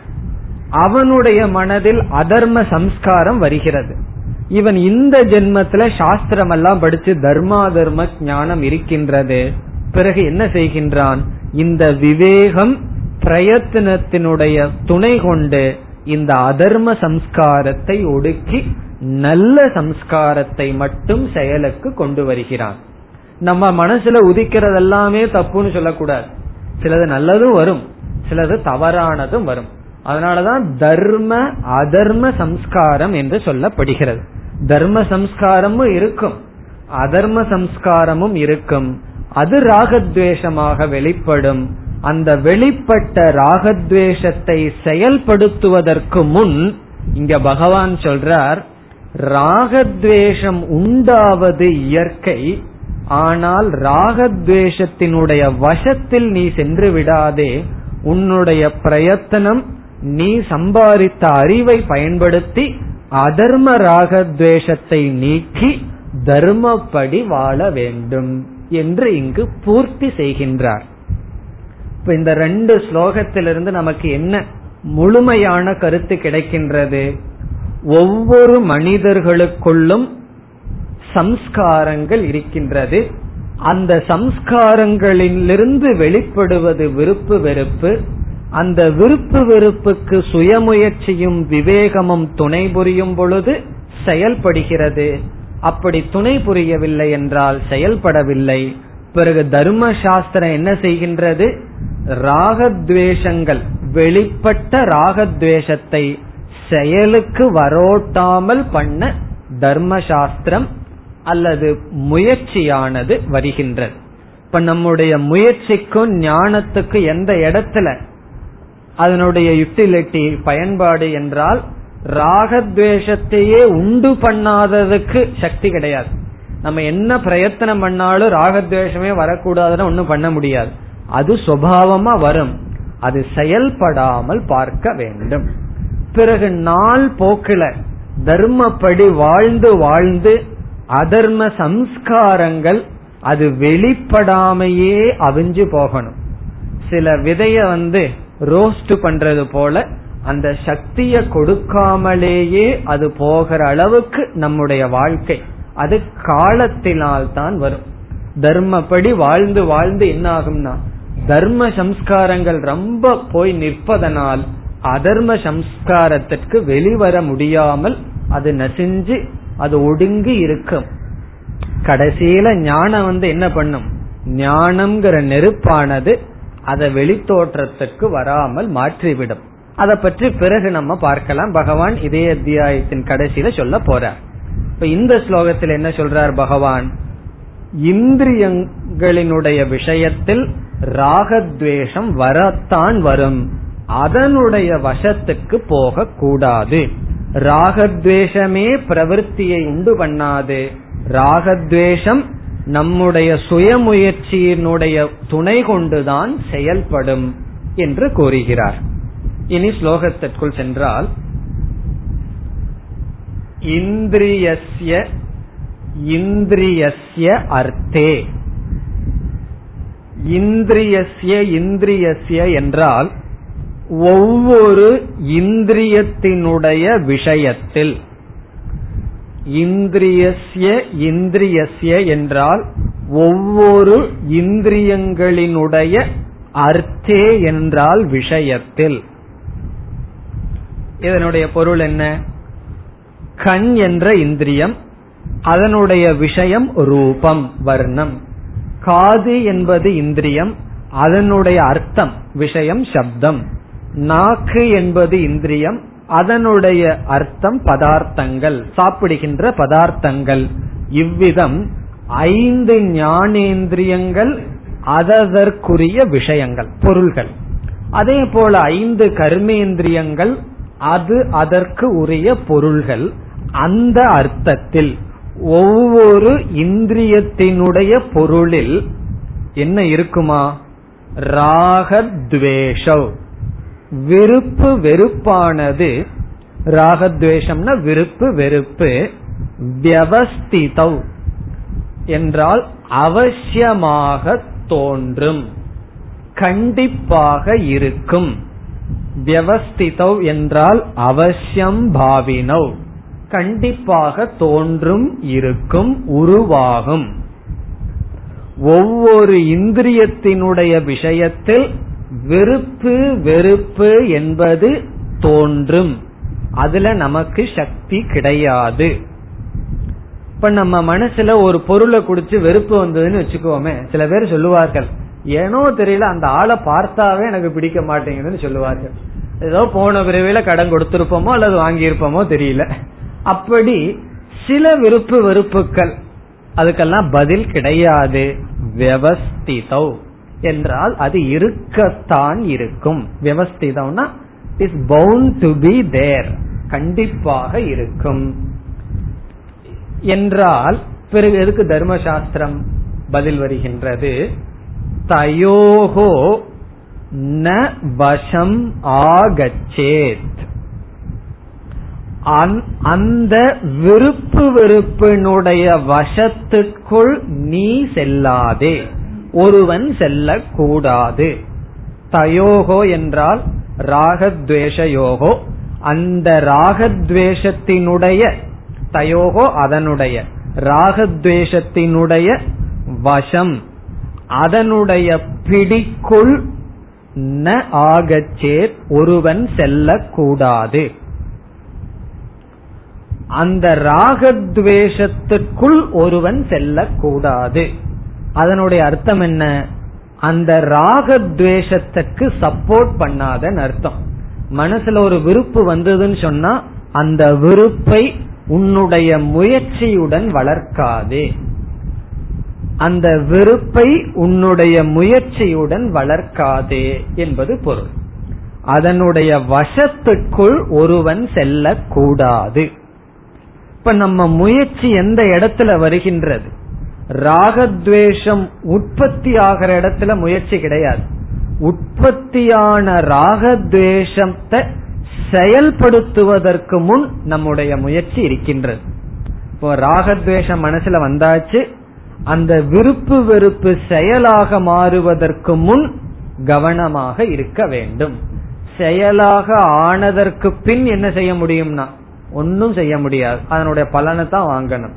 அவனுடைய மனதில் அதர்ம சம்ஸ்காரம் வருகிறது. இவன் இந்த ஜென்மத்துல சாஸ்திரம் எல்லாம் படிச்சு தர்மா தர்ம ஞானம் இருக்கின்றது. பிறகு என்ன செய்கின்றான்? இந்த விவேகம் பிரயத்தனத்தினுடைய துணை கொண்டு இந்த அதர்ம சம்ஸ்காரத்தை ஒடுக்கி நல்ல சம்ஸ்காரத்தை மட்டும் செயலுக்கு கொண்டு வருகிறான். நம்ம மனசுல உதிக்கிறது எல்லாமே தப்புன்னு சொல்லக்கூடாது. சிலது நல்லதும் வரும் சிலது தவறானதும் வரும். அதனாலதான் தர்ம அதர்ம சம்ஸ்காரம் என்று சொல்லப்படுகிறது. தர்ம சம்ஸ்காரமும் இருக்கும் அதர்ம சம்ஸ்காரமும் இருக்கும். அது ராகத்வேஷமாக வெளிப்படும். அந்த வெளிப்பட்ட ராகத்வேஷத்தை செயல்படுத்துவதற்கு முன் இங்க பகவான் சொல்றார் ராகத்வேஷம் உண்டாவது இயற்கை ஆனால் ராகத்வேஷத்தினுடைய வசத்தில் நீ சென்று விடாதே உன்னுடைய பிரயத்தனம் நீ சம்பாதித்த அறிவை பயன்படுத்தி அதர்ம ராகத்வேஷத்தை நீக்கி தர்மப்படி வாழ வேண்டும் என்று இங்கு பூர்த்தி செய்கின்றார். இப்ப இந்த ரெண்டு ஸ்லோகத்திலிருந்து நமக்கு என்ன முழுமையான கருத்து கிடைக்கின்றது? ஒவ்வொரு மனிதர்களுக்குள்ளும் சம்ஸ்காரங்கள் இருக்கின்றது. அந்த சம்ஸ்காரங்களிலிருந்து வெளிப்படுவது விருப்பு வெறுப்பு. அந்த விருப்பு வெறுப்புக்கு சுயமுயற்சியும் விவேகமும் துணை புரியும் பொழுது செயல்படுகிறது. அப்படி துணை புரியவில்லை என்றால் செயல்படவில்லை. பிறகு தர்ம சாஸ்திரம் என்ன செய்கின்றது? ராகத்வேஷங்கள் வெளிப்பட்ட ராகத்வேஷத்தை செயலுக்கு வரோட்டாமல் பண்ண தர்மசாஸ்திரம் அல்லது முயற்சியானது வருகின்றது இப்ப நம்முடைய முயற்சிக்கும் ஞானத்துக்கு எந்த இடத்துல அதனுடைய யுட்டிலிட்டி பயன்பாடு என்றால் ராகத்வேஷத்தையே உண்டு பண்ணாததுக்கு சக்தி கிடையாது. நம்ம என்ன பிரயத்தனம் பண்ணாலும் ராகத்வேஷமே வரக்கூடாதுன்னு ஒன்னும் பண்ண முடியாது. அது சுவாவமா வரும். அது செயல்படாமல் பார்க்க வேண்டும். பிறகு நாள் போக்கில தர்மப்படி வாழ்ந்து வாழ்ந்து அதர்ம சம்ஸ்காரங்கள் அது வெளிப்படாமையே அவிஞ்சு போகணும். சில விதைய வந்து ரோஸ்ட் பண்றது போல அந்த சக்திய கொடுக்காமலேயே அது போகிற அளவுக்கு நம்முடைய வாழ்க்கை. அது காலத்தினால் தான் வரும். தர்மப்படி வாழ்ந்து வாழ்ந்து என்ன ஆகும்னா தர்ம சம்ஸ்காரங்கள் ரொம்ப போய் நிற்பதனால் அதர்ம சம்ஸ்காரத்திற்கு வெளிவர முடியாமல் அது நசிஞ்சு அது ஒடுங்கி இருக்கும். கடைசியில ஞானம் வந்து என்ன பண்ணும்? ஞானம்ங்கிற நெருப்பானது அதை வெளித்தோற்றத்துக்கு வராமல் மாற்றிவிடும். அதை பற்றி பிறகு நம்ம பார்க்கலாம். பகவான் இதே அத்தியாயத்தின் கடைசியில சொல்ல போறார். இப்ப இந்த ஸ்லோகத்தில் என்ன சொல்றார் பகவான்? இந்திரியங்களினுடைய விஷயத்தில் ராகத்வேஷம் வரத்தான் வரும். அதனுடைய வசத்துக்கு போக கூடாது ராகத்வேஷமே பிரவருத்தியை உண்டு பண்ணாது. ராகத்வேஷம் நம்முடைய சுயமுயற்சியினுடைய துணை கொண்டுதான் செயல்படும் என்று கூறுகிறார். இனி ஸ்லோகத்திற்குள் சென்றால் இந்திரியஸ்ய இந்திரியஸ்ய அர்த்தே. இந்திரியஸ்ய இந்திரியஸ்ய என்றால் ஒவ்வொரு இந்திரியத்தினுடைய விஷயத்தில். இந்திரியஸ்ய இந்திரியஸ்ய என்றால் ஒவ்வொரு இந்திரியங்களினுடைய அர்த்தே என்றால் விஷயத்தில். இதனுடைய பொருள் என்ன? கண் என்ற இந்திரியம் அதனுடைய விஷயம் ரூபம் வர்ணம். காது என்பது இந்திரியம் அதனுடைய அர்த்தம் விஷயம் சப்தம். நாக்கு என்பது இந்திரியம் அதனுடைய அர்த்தம் பதார்த்தங்கள் சாப்பிடுகின்ற பதார்த்தங்கள். இவ்விதம் ஐந்து ஞானேந்திரியங்கள் அதற்குரிய விஷயங்கள் பொருள்கள். அதே போல ஐந்து கர்மேந்திரியங்கள் அது அதற்கு உரிய பொருள்கள் அந்த அர்த்தத்தில். ஒவ்வொரு இந்திரியத்தினுடைய பொருளில் என்ன இருக்குமா? ராகத்வேஷவ். விருப்பு வெறுப்பானது ராகத்வேஷம்னா விருப்பு வெறுப்பு வியவஸ்திதவ் என்றால் அவசியமாக தோன்றும் கண்டிப்பாக இருக்கும். வியவஸ்திதவ் என்றால் அவசியம் பாவினவ். கண்டிப்பாக தோன்றும் இருக்கும் உருவாகும். ஒவ்வொரு இந்திரியத்தினுடைய விஷயத்தில் விருப்பு வெறுப்பு என்பது தோன்றும். அதுல நமக்கு சக்தி கிடையாது. இப்ப நம்ம மனசுல ஒரு பொருளை குடிச்சு வெறுப்பு வந்ததுன்னு வச்சுக்கோமே. சில பேர் சொல்லுவார்கள் ஏனோ தெரியல அந்த ஆளை பார்த்தாவே எனக்கு பிடிக்க மாட்டேங்குதுன்னு சொல்லுவார்கள். ஏதோ போன விரைவில கடன் கொடுத்திருப்போமோ அல்லது வாங்கியிருப்போமோ தெரியல. அப்படி சில விருப்பு வெறுப்புகள் அதுக்கெல்லாம் பதில் கிடையாது. வியவஸ்திதௌ என்றால் அது இருக்கத்தான் இருக்கும். விவஸ்திதம்னா is bound to be there கண்டிப்பாக இருக்கும். என்றால் பிறகு எதுக்கு தர்மசாஸ்திரம் பதில் வருகின்றது? தயோகோ ந வசம் ஆகச்சேத். அந்த விருப்பு வெறுப்பினுடைய வசத்துக்குள் நீ செல்லாதே. ஒருவன் செல்லக்கூடாது. தயோகோ என்றால் ராகத்வேஷயோகோ. அந்த ராகத்வேஷத்தினுடைய தயோகோ அதனுடைய. ராகத்வேஷத்தினுடைய வசம் அதனுடைய பிடிக்குள் ந ஆகச்சேத் ஒருவன் செல்லக்கூடாது. அந்த ராகத்வேஷத்துக்குள் ஒருவன் செல்லக்கூடாது. அதனுடைய அர்த்தம் என்ன? அந்த ராகத்வேஷத்துக்கு சப்போர்ட் பண்ணாதன் அர்த்தம். மனசுல ஒரு விருப்பு வந்ததுன்னு சொன்னா அந்த விருப்பை உன்னுடைய முயற்சியுடன் வளர்க்காதே. அந்த வெறுப்பை உன்னுடைய முயற்சியுடன் வளர்க்காதே என்பது பொருள். அதனுடைய வசத்துக்குள் ஒருவன் செல்லக்கூடாது. இப்ப நம்ம முயற்சி எந்த இடத்துல வருகின்றது? ராகத்வேஷம் உற்பத்தி ஆகிற இடத்துல முயற்சி கிடையாது. உற்பத்தியான ராகத்வேஷத்தை செயல்படுத்துவதற்கு முன் நம்முடைய முயற்சி இருக்கின்றது. இப்போ ராகத்வேஷம் மனசுல வந்தாச்சு. அந்த விருப்பு வெறுப்பு செயலாக மாறுவதற்கு முன் கவனமாக இருக்க வேண்டும். செயலாக ஆனதற்கு பின் என்ன செய்ய முடியும்னா ஒன்னும் செய்ய முடியாது. அதனுடைய பலனை தான் வாங்கணும்.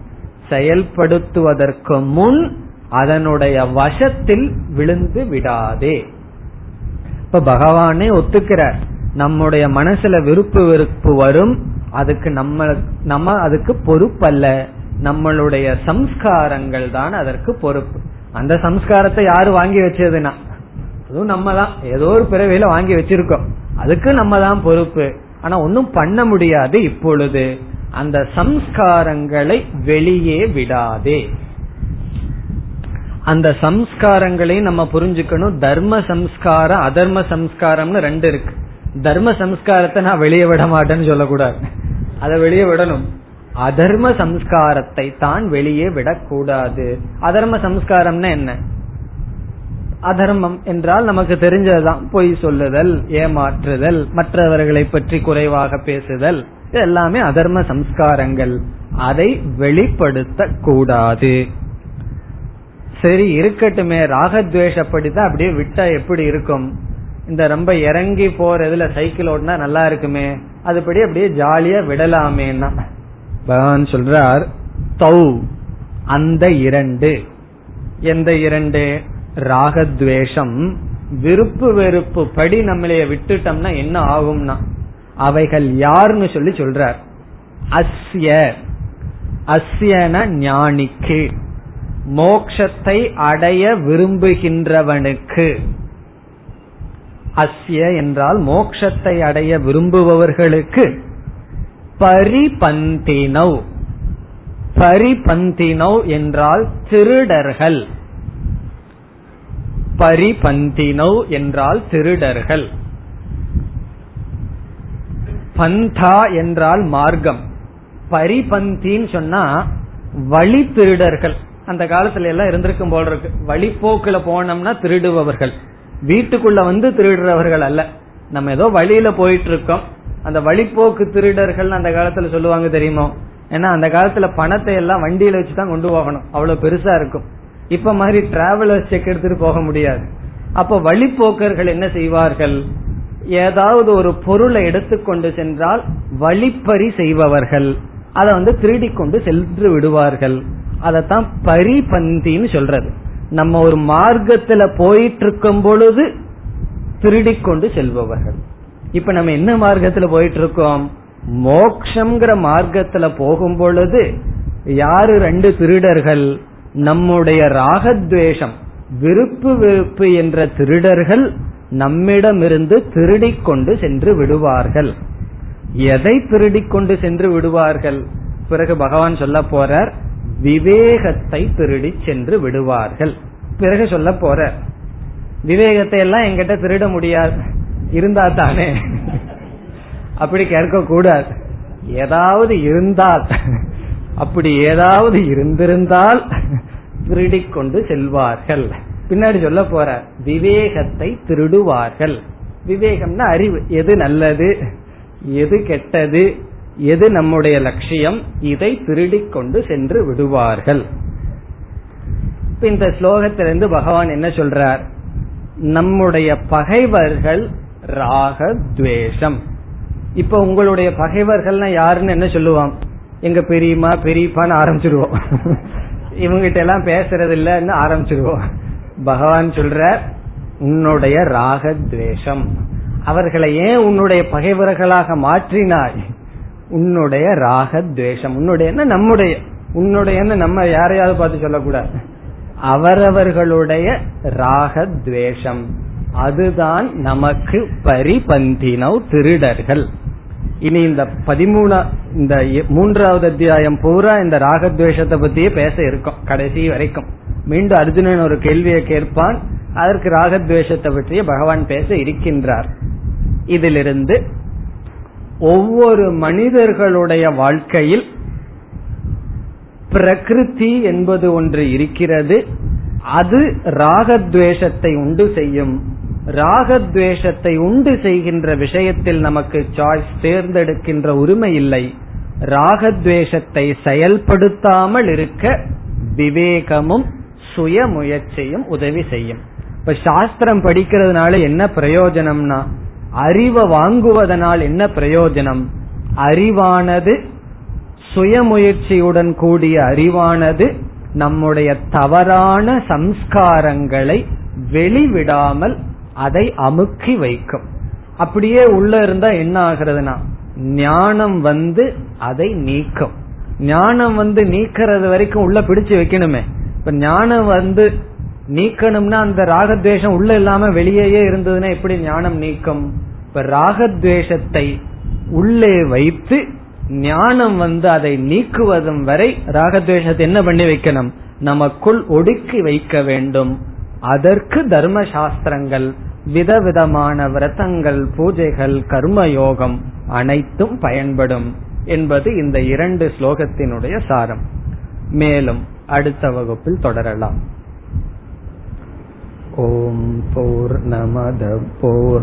செயல்படுத்துவதற்கு முன் அதனுடைய வசத்தில் விழுந்து விடாதே. இப்ப பகவானே ஒத்துக்கிறார். நம்முடைய மனசுல விருப்பு வெறுப்பு வரும். அதுக்கு நம்ம நம்ம அதுக்கு பொறுப்பல்ல. நம்மளுடைய சம்ஸ்காரங்கள் தான் அதற்கு பொறுப்பு. அந்த சம்ஸ்காரத்தை யாரு வாங்கி வச்சதுன்னா? அதுவும் நம்ம தான். ஏதோ ஒரு பிறவியில வாங்கி வச்சிருக்கோம். அதுக்கு நம்ம தான் பொறுப்பு. ஆனா ஒன்னும் பண்ண முடியாது இப்பொழுது. அந்த சம்ஸ்காரங்களை வெளியே விடாதே. அந்த சம்ஸ்காரங்களையும் நம்ம புரிஞ்சுக்கணும். தர்ம சம்ஸ்காரம் அதர்ம சம்ஸ்காரம்னு ரெண்டு இருக்கு. தர்ம சம்ஸ்காரத்தை நான் வெளியே விட மாட்டேன்னு சொல்லக்கூடாது. அதை வெளியே விடணும். அதர்ம சம்ஸ்காரத்தை தான் வெளியே விடக்கூடாது. அதர்ம சம்ஸ்காரம்னா என்ன? அதர்மம் என்றால் நமக்கு தெரிஞ்சதுதான். பொய் சொல்லுதல் ஏமாற்றுதல் மற்றவர்களை பற்றி குறைவாக பேசுதல். எல்லாமே அதர்ம சம்ஸ்காரங்கள். அதை வெளிப்படுத்த கூடாது சரி இருக்கட்டுமே. ராகத்வேஷப்படிதான் அப்படியே விட்டா எப்படி இருக்கும்? இந்த ரொம்ப இறங்கி போறதுல சைக்கிள் ஓட்டினா நல்லா இருக்குமே. அதுபடி அப்படியே ஜாலியா விடலாமேன்னா. பகவான் சொல்றார் தௌ அந்த இரண்டு. எந்த இரண்டு? ராகத்வேஷம் விருப்பு வெறுப்பு படி நம்மளைய விட்டுட்டோம்னா என்ன ஆகும்னா அவைகள் யாருன்னு சொல்லி சொல்றார். அஸ்ய. அஸ்யன ஞானிக்கு. மோக்ஷத்தை அடைய விரும்புகின்றவனுக்கு. அஸ்ய என்றால் மோக்ஷத்தை அடைய விரும்புபவர்களுக்கு. பரிபந்தினவ் பரிபந்தினவ் என்றால் திருடர்கள். பரிபந்தினவ் என்றால் திருடர்கள். பந்தா என்றால் மார்க்கம். பரிபந்தின்னு சொன்னா வழி திருடர்கள் அந்த காலத்துல எல்லாம் இருந்திருக்கும் போல இருக்கு. வழிப்போக்குல போனோம்னா திருடுபவர்கள். வீட்டுக்குள்ள வந்து திருடுறவர்கள் அல்ல. நம்ம ஏதோ வழியில போயிட்டு இருக்கோம் அந்த வழிப்போக்கு திருடர்கள் அந்த காலத்துல சொல்லுவாங்க தெரியுமோ? ஏன்னா அந்த காலத்துல பணத்தை எல்லாம் வண்டியில வச்சுதான் கொண்டு போகணும். அவ்வளவு பெருசா இருக்கும். இப்ப மாதிரி டிராவலர்ஸ் செக் எடுத்துட்டு போக முடியாது. அப்ப வழிப்போக்கர்கள் என்ன செய்வார்கள்? ஏதாவது ஒரு பொருளை எடுத்துக்கொண்டு சென்றால் வழிப்பறி செய்பவர்கள். அதை வந்து திருடி கொண்டு சென்று விடுவார்கள். அதத்தான் பரிபந்தின்னு சொல்றது. நம்ம ஒரு மார்க்கத்துல போயிட்டு இருக்கும் பொழுது திருடிக்கொண்டு செல்பவர்கள். இப்ப நம்ம என்ன மார்க்கத்துல போயிட்டு இருக்கோம் மோக்ஷங்கிற மார்க்கத்துல போகும் பொழுது யாரு ரெண்டு திருடர்கள்? நம்முடைய ராகத்வேஷம் விருப்பு வெறுப்பு என்ற திருடர்கள் நம்மிடமிருந்து திருடிக் கொண்டு சென்று விடுவார்கள். எதை திருடிக் கொண்டு சென்று விடுவார்கள்? பிறகு பகவான் சொல்ல போறார் விவேகத்தை திருடி சென்று விடுவார்கள். பிறகு சொல்ல போற விவேகத்தை எல்லாம் எங்கிட்ட திருட முடியாது. இருந்தா தானே? அப்படி கேட்க கூடாது ஏதாவது இருந்தால் அப்படி ஏதாவது இருந்திருந்தால் திருடிக்கொண்டு செல்வார்கள். பின்னாடி சொல்ல போற விவேகத்தை திருடுவார்கள். விவேகம்னா அறிவு. எது நல்லது? எது கெட்டது? எது நம்முடைய லட்சியம்? இதை திருடிக்கொண்டு சென்று விடுவார்கள். இந்த ஸ்லோகத்திலிருந்து பகவான் என்ன சொல்றார்? நம்முடைய பகைவர்கள் ராக துவேஷம் இப்ப உங்களுடைய பகைவர்கள்னா யாருன்னு என்ன சொல்லுவான் எங்க பெரியமா பெரியப்பான்னு ஆரம்பிச்சிருவோம். இவங்கிட்ட எல்லாம் பேசுறது இல்லன்னு ஆரம்பிச்சிருவோம். பகவான் சொல்ற உன்னுடைய ராகத்வேஷம் அவர்களை ஏன் உன்னுடைய பகைவர்களாக மாற்றினாய்? உன்னுடைய ராகத்வேஷம் உன்னுடைய நம்முடைய உன்னுடைய நம்ம யாரையாவது பார்த்து சொல்லக்கூடாது. அவரவர்களுடைய ராகத்வேஷம் அதுதான் நமக்கு பரிபந்தினவ் திருடர்கள். இனி இந்த பதிமூணா இந்த மூன்றாவது அத்தியாயம் பூரா இந்த ராகத்வேஷத்தை பத்தியே பேச இருக்கும் கடைசி வரைக்கும். மீண்டும் அர்ஜுனன் ஒரு கேள்வியை கேட்பான் அதற்கு ராகத்வேஷத்தை பற்றிய பகவான் பேச இருக்கின்றார். இதிலிருந்து ஒவ்வொரு மனிதர்களுடைய வாழ்க்கையில் பிரகிருதி என்பது ஒன்று இருக்கிறது அது ராகத்வேஷத்தை உண்டு செய்யும். ராகத்வேஷத்தை உண்டு செய்கின்ற விஷயத்தில் நமக்கு சாய்ஸ் தேர்ந்தெடுக்கின்ற உரிமை இல்லை. ராகத்வேஷத்தை செயல்படுத்தாமல் இருக்க விவேகமும் சுய முயற்சியும் உதவி செய்யும். இப்ப சாஸ்திரம் படிக்கிறதுனால என்ன பிரயோஜனம்னா அறிவை வாங்குவதனால் என்ன பிரயோஜனம்? அறிவானது சுயமுயற்சியுடன் கூடிய அறிவானது நம்முடைய தவறான சம்ஸ்காரங்களை வெளிவிடாமல் அதை அமுக்கி வைக்கும். அப்படியே உள்ள இருந்தா என்ன ஆகுறதுனா ஞானம் வந்து அதை நீக்கும். ஞானம் வந்து நீக்கிறது வரைக்கும் உள்ள பிடிச்சு வைக்கணுமே. இப்ப ஞானம் வந்து நீக்கணும்னா அந்த ராகத்வேஷம் உள்ள இல்லாம வெளியே இருந்ததுன்னா எப்படி ஞானம் நீக்கும்? இப்ப ராகத்வேஷத்தை உள்ளே வைத்து ஞானம் வந்து அதை நீக்குவதும் வரை ராகத்வேஷத்தை என்ன பண்ணி வைக்கணும்? நமக்குள் ஒடுக்கி வைக்க வேண்டும். அதற்கு தர்ம சாஸ்திரங்கள் விதவிதமான விரதங்கள் பூஜைகள் கர்மயோகம் அனைத்தும் பயன்படும் என்பது இந்த இரண்டு ஸ்லோகத்தினுடைய சாரம். மேலும் அடுத்த வகுப்பில் தொடரலாம். ஓம் போர் நமத போர்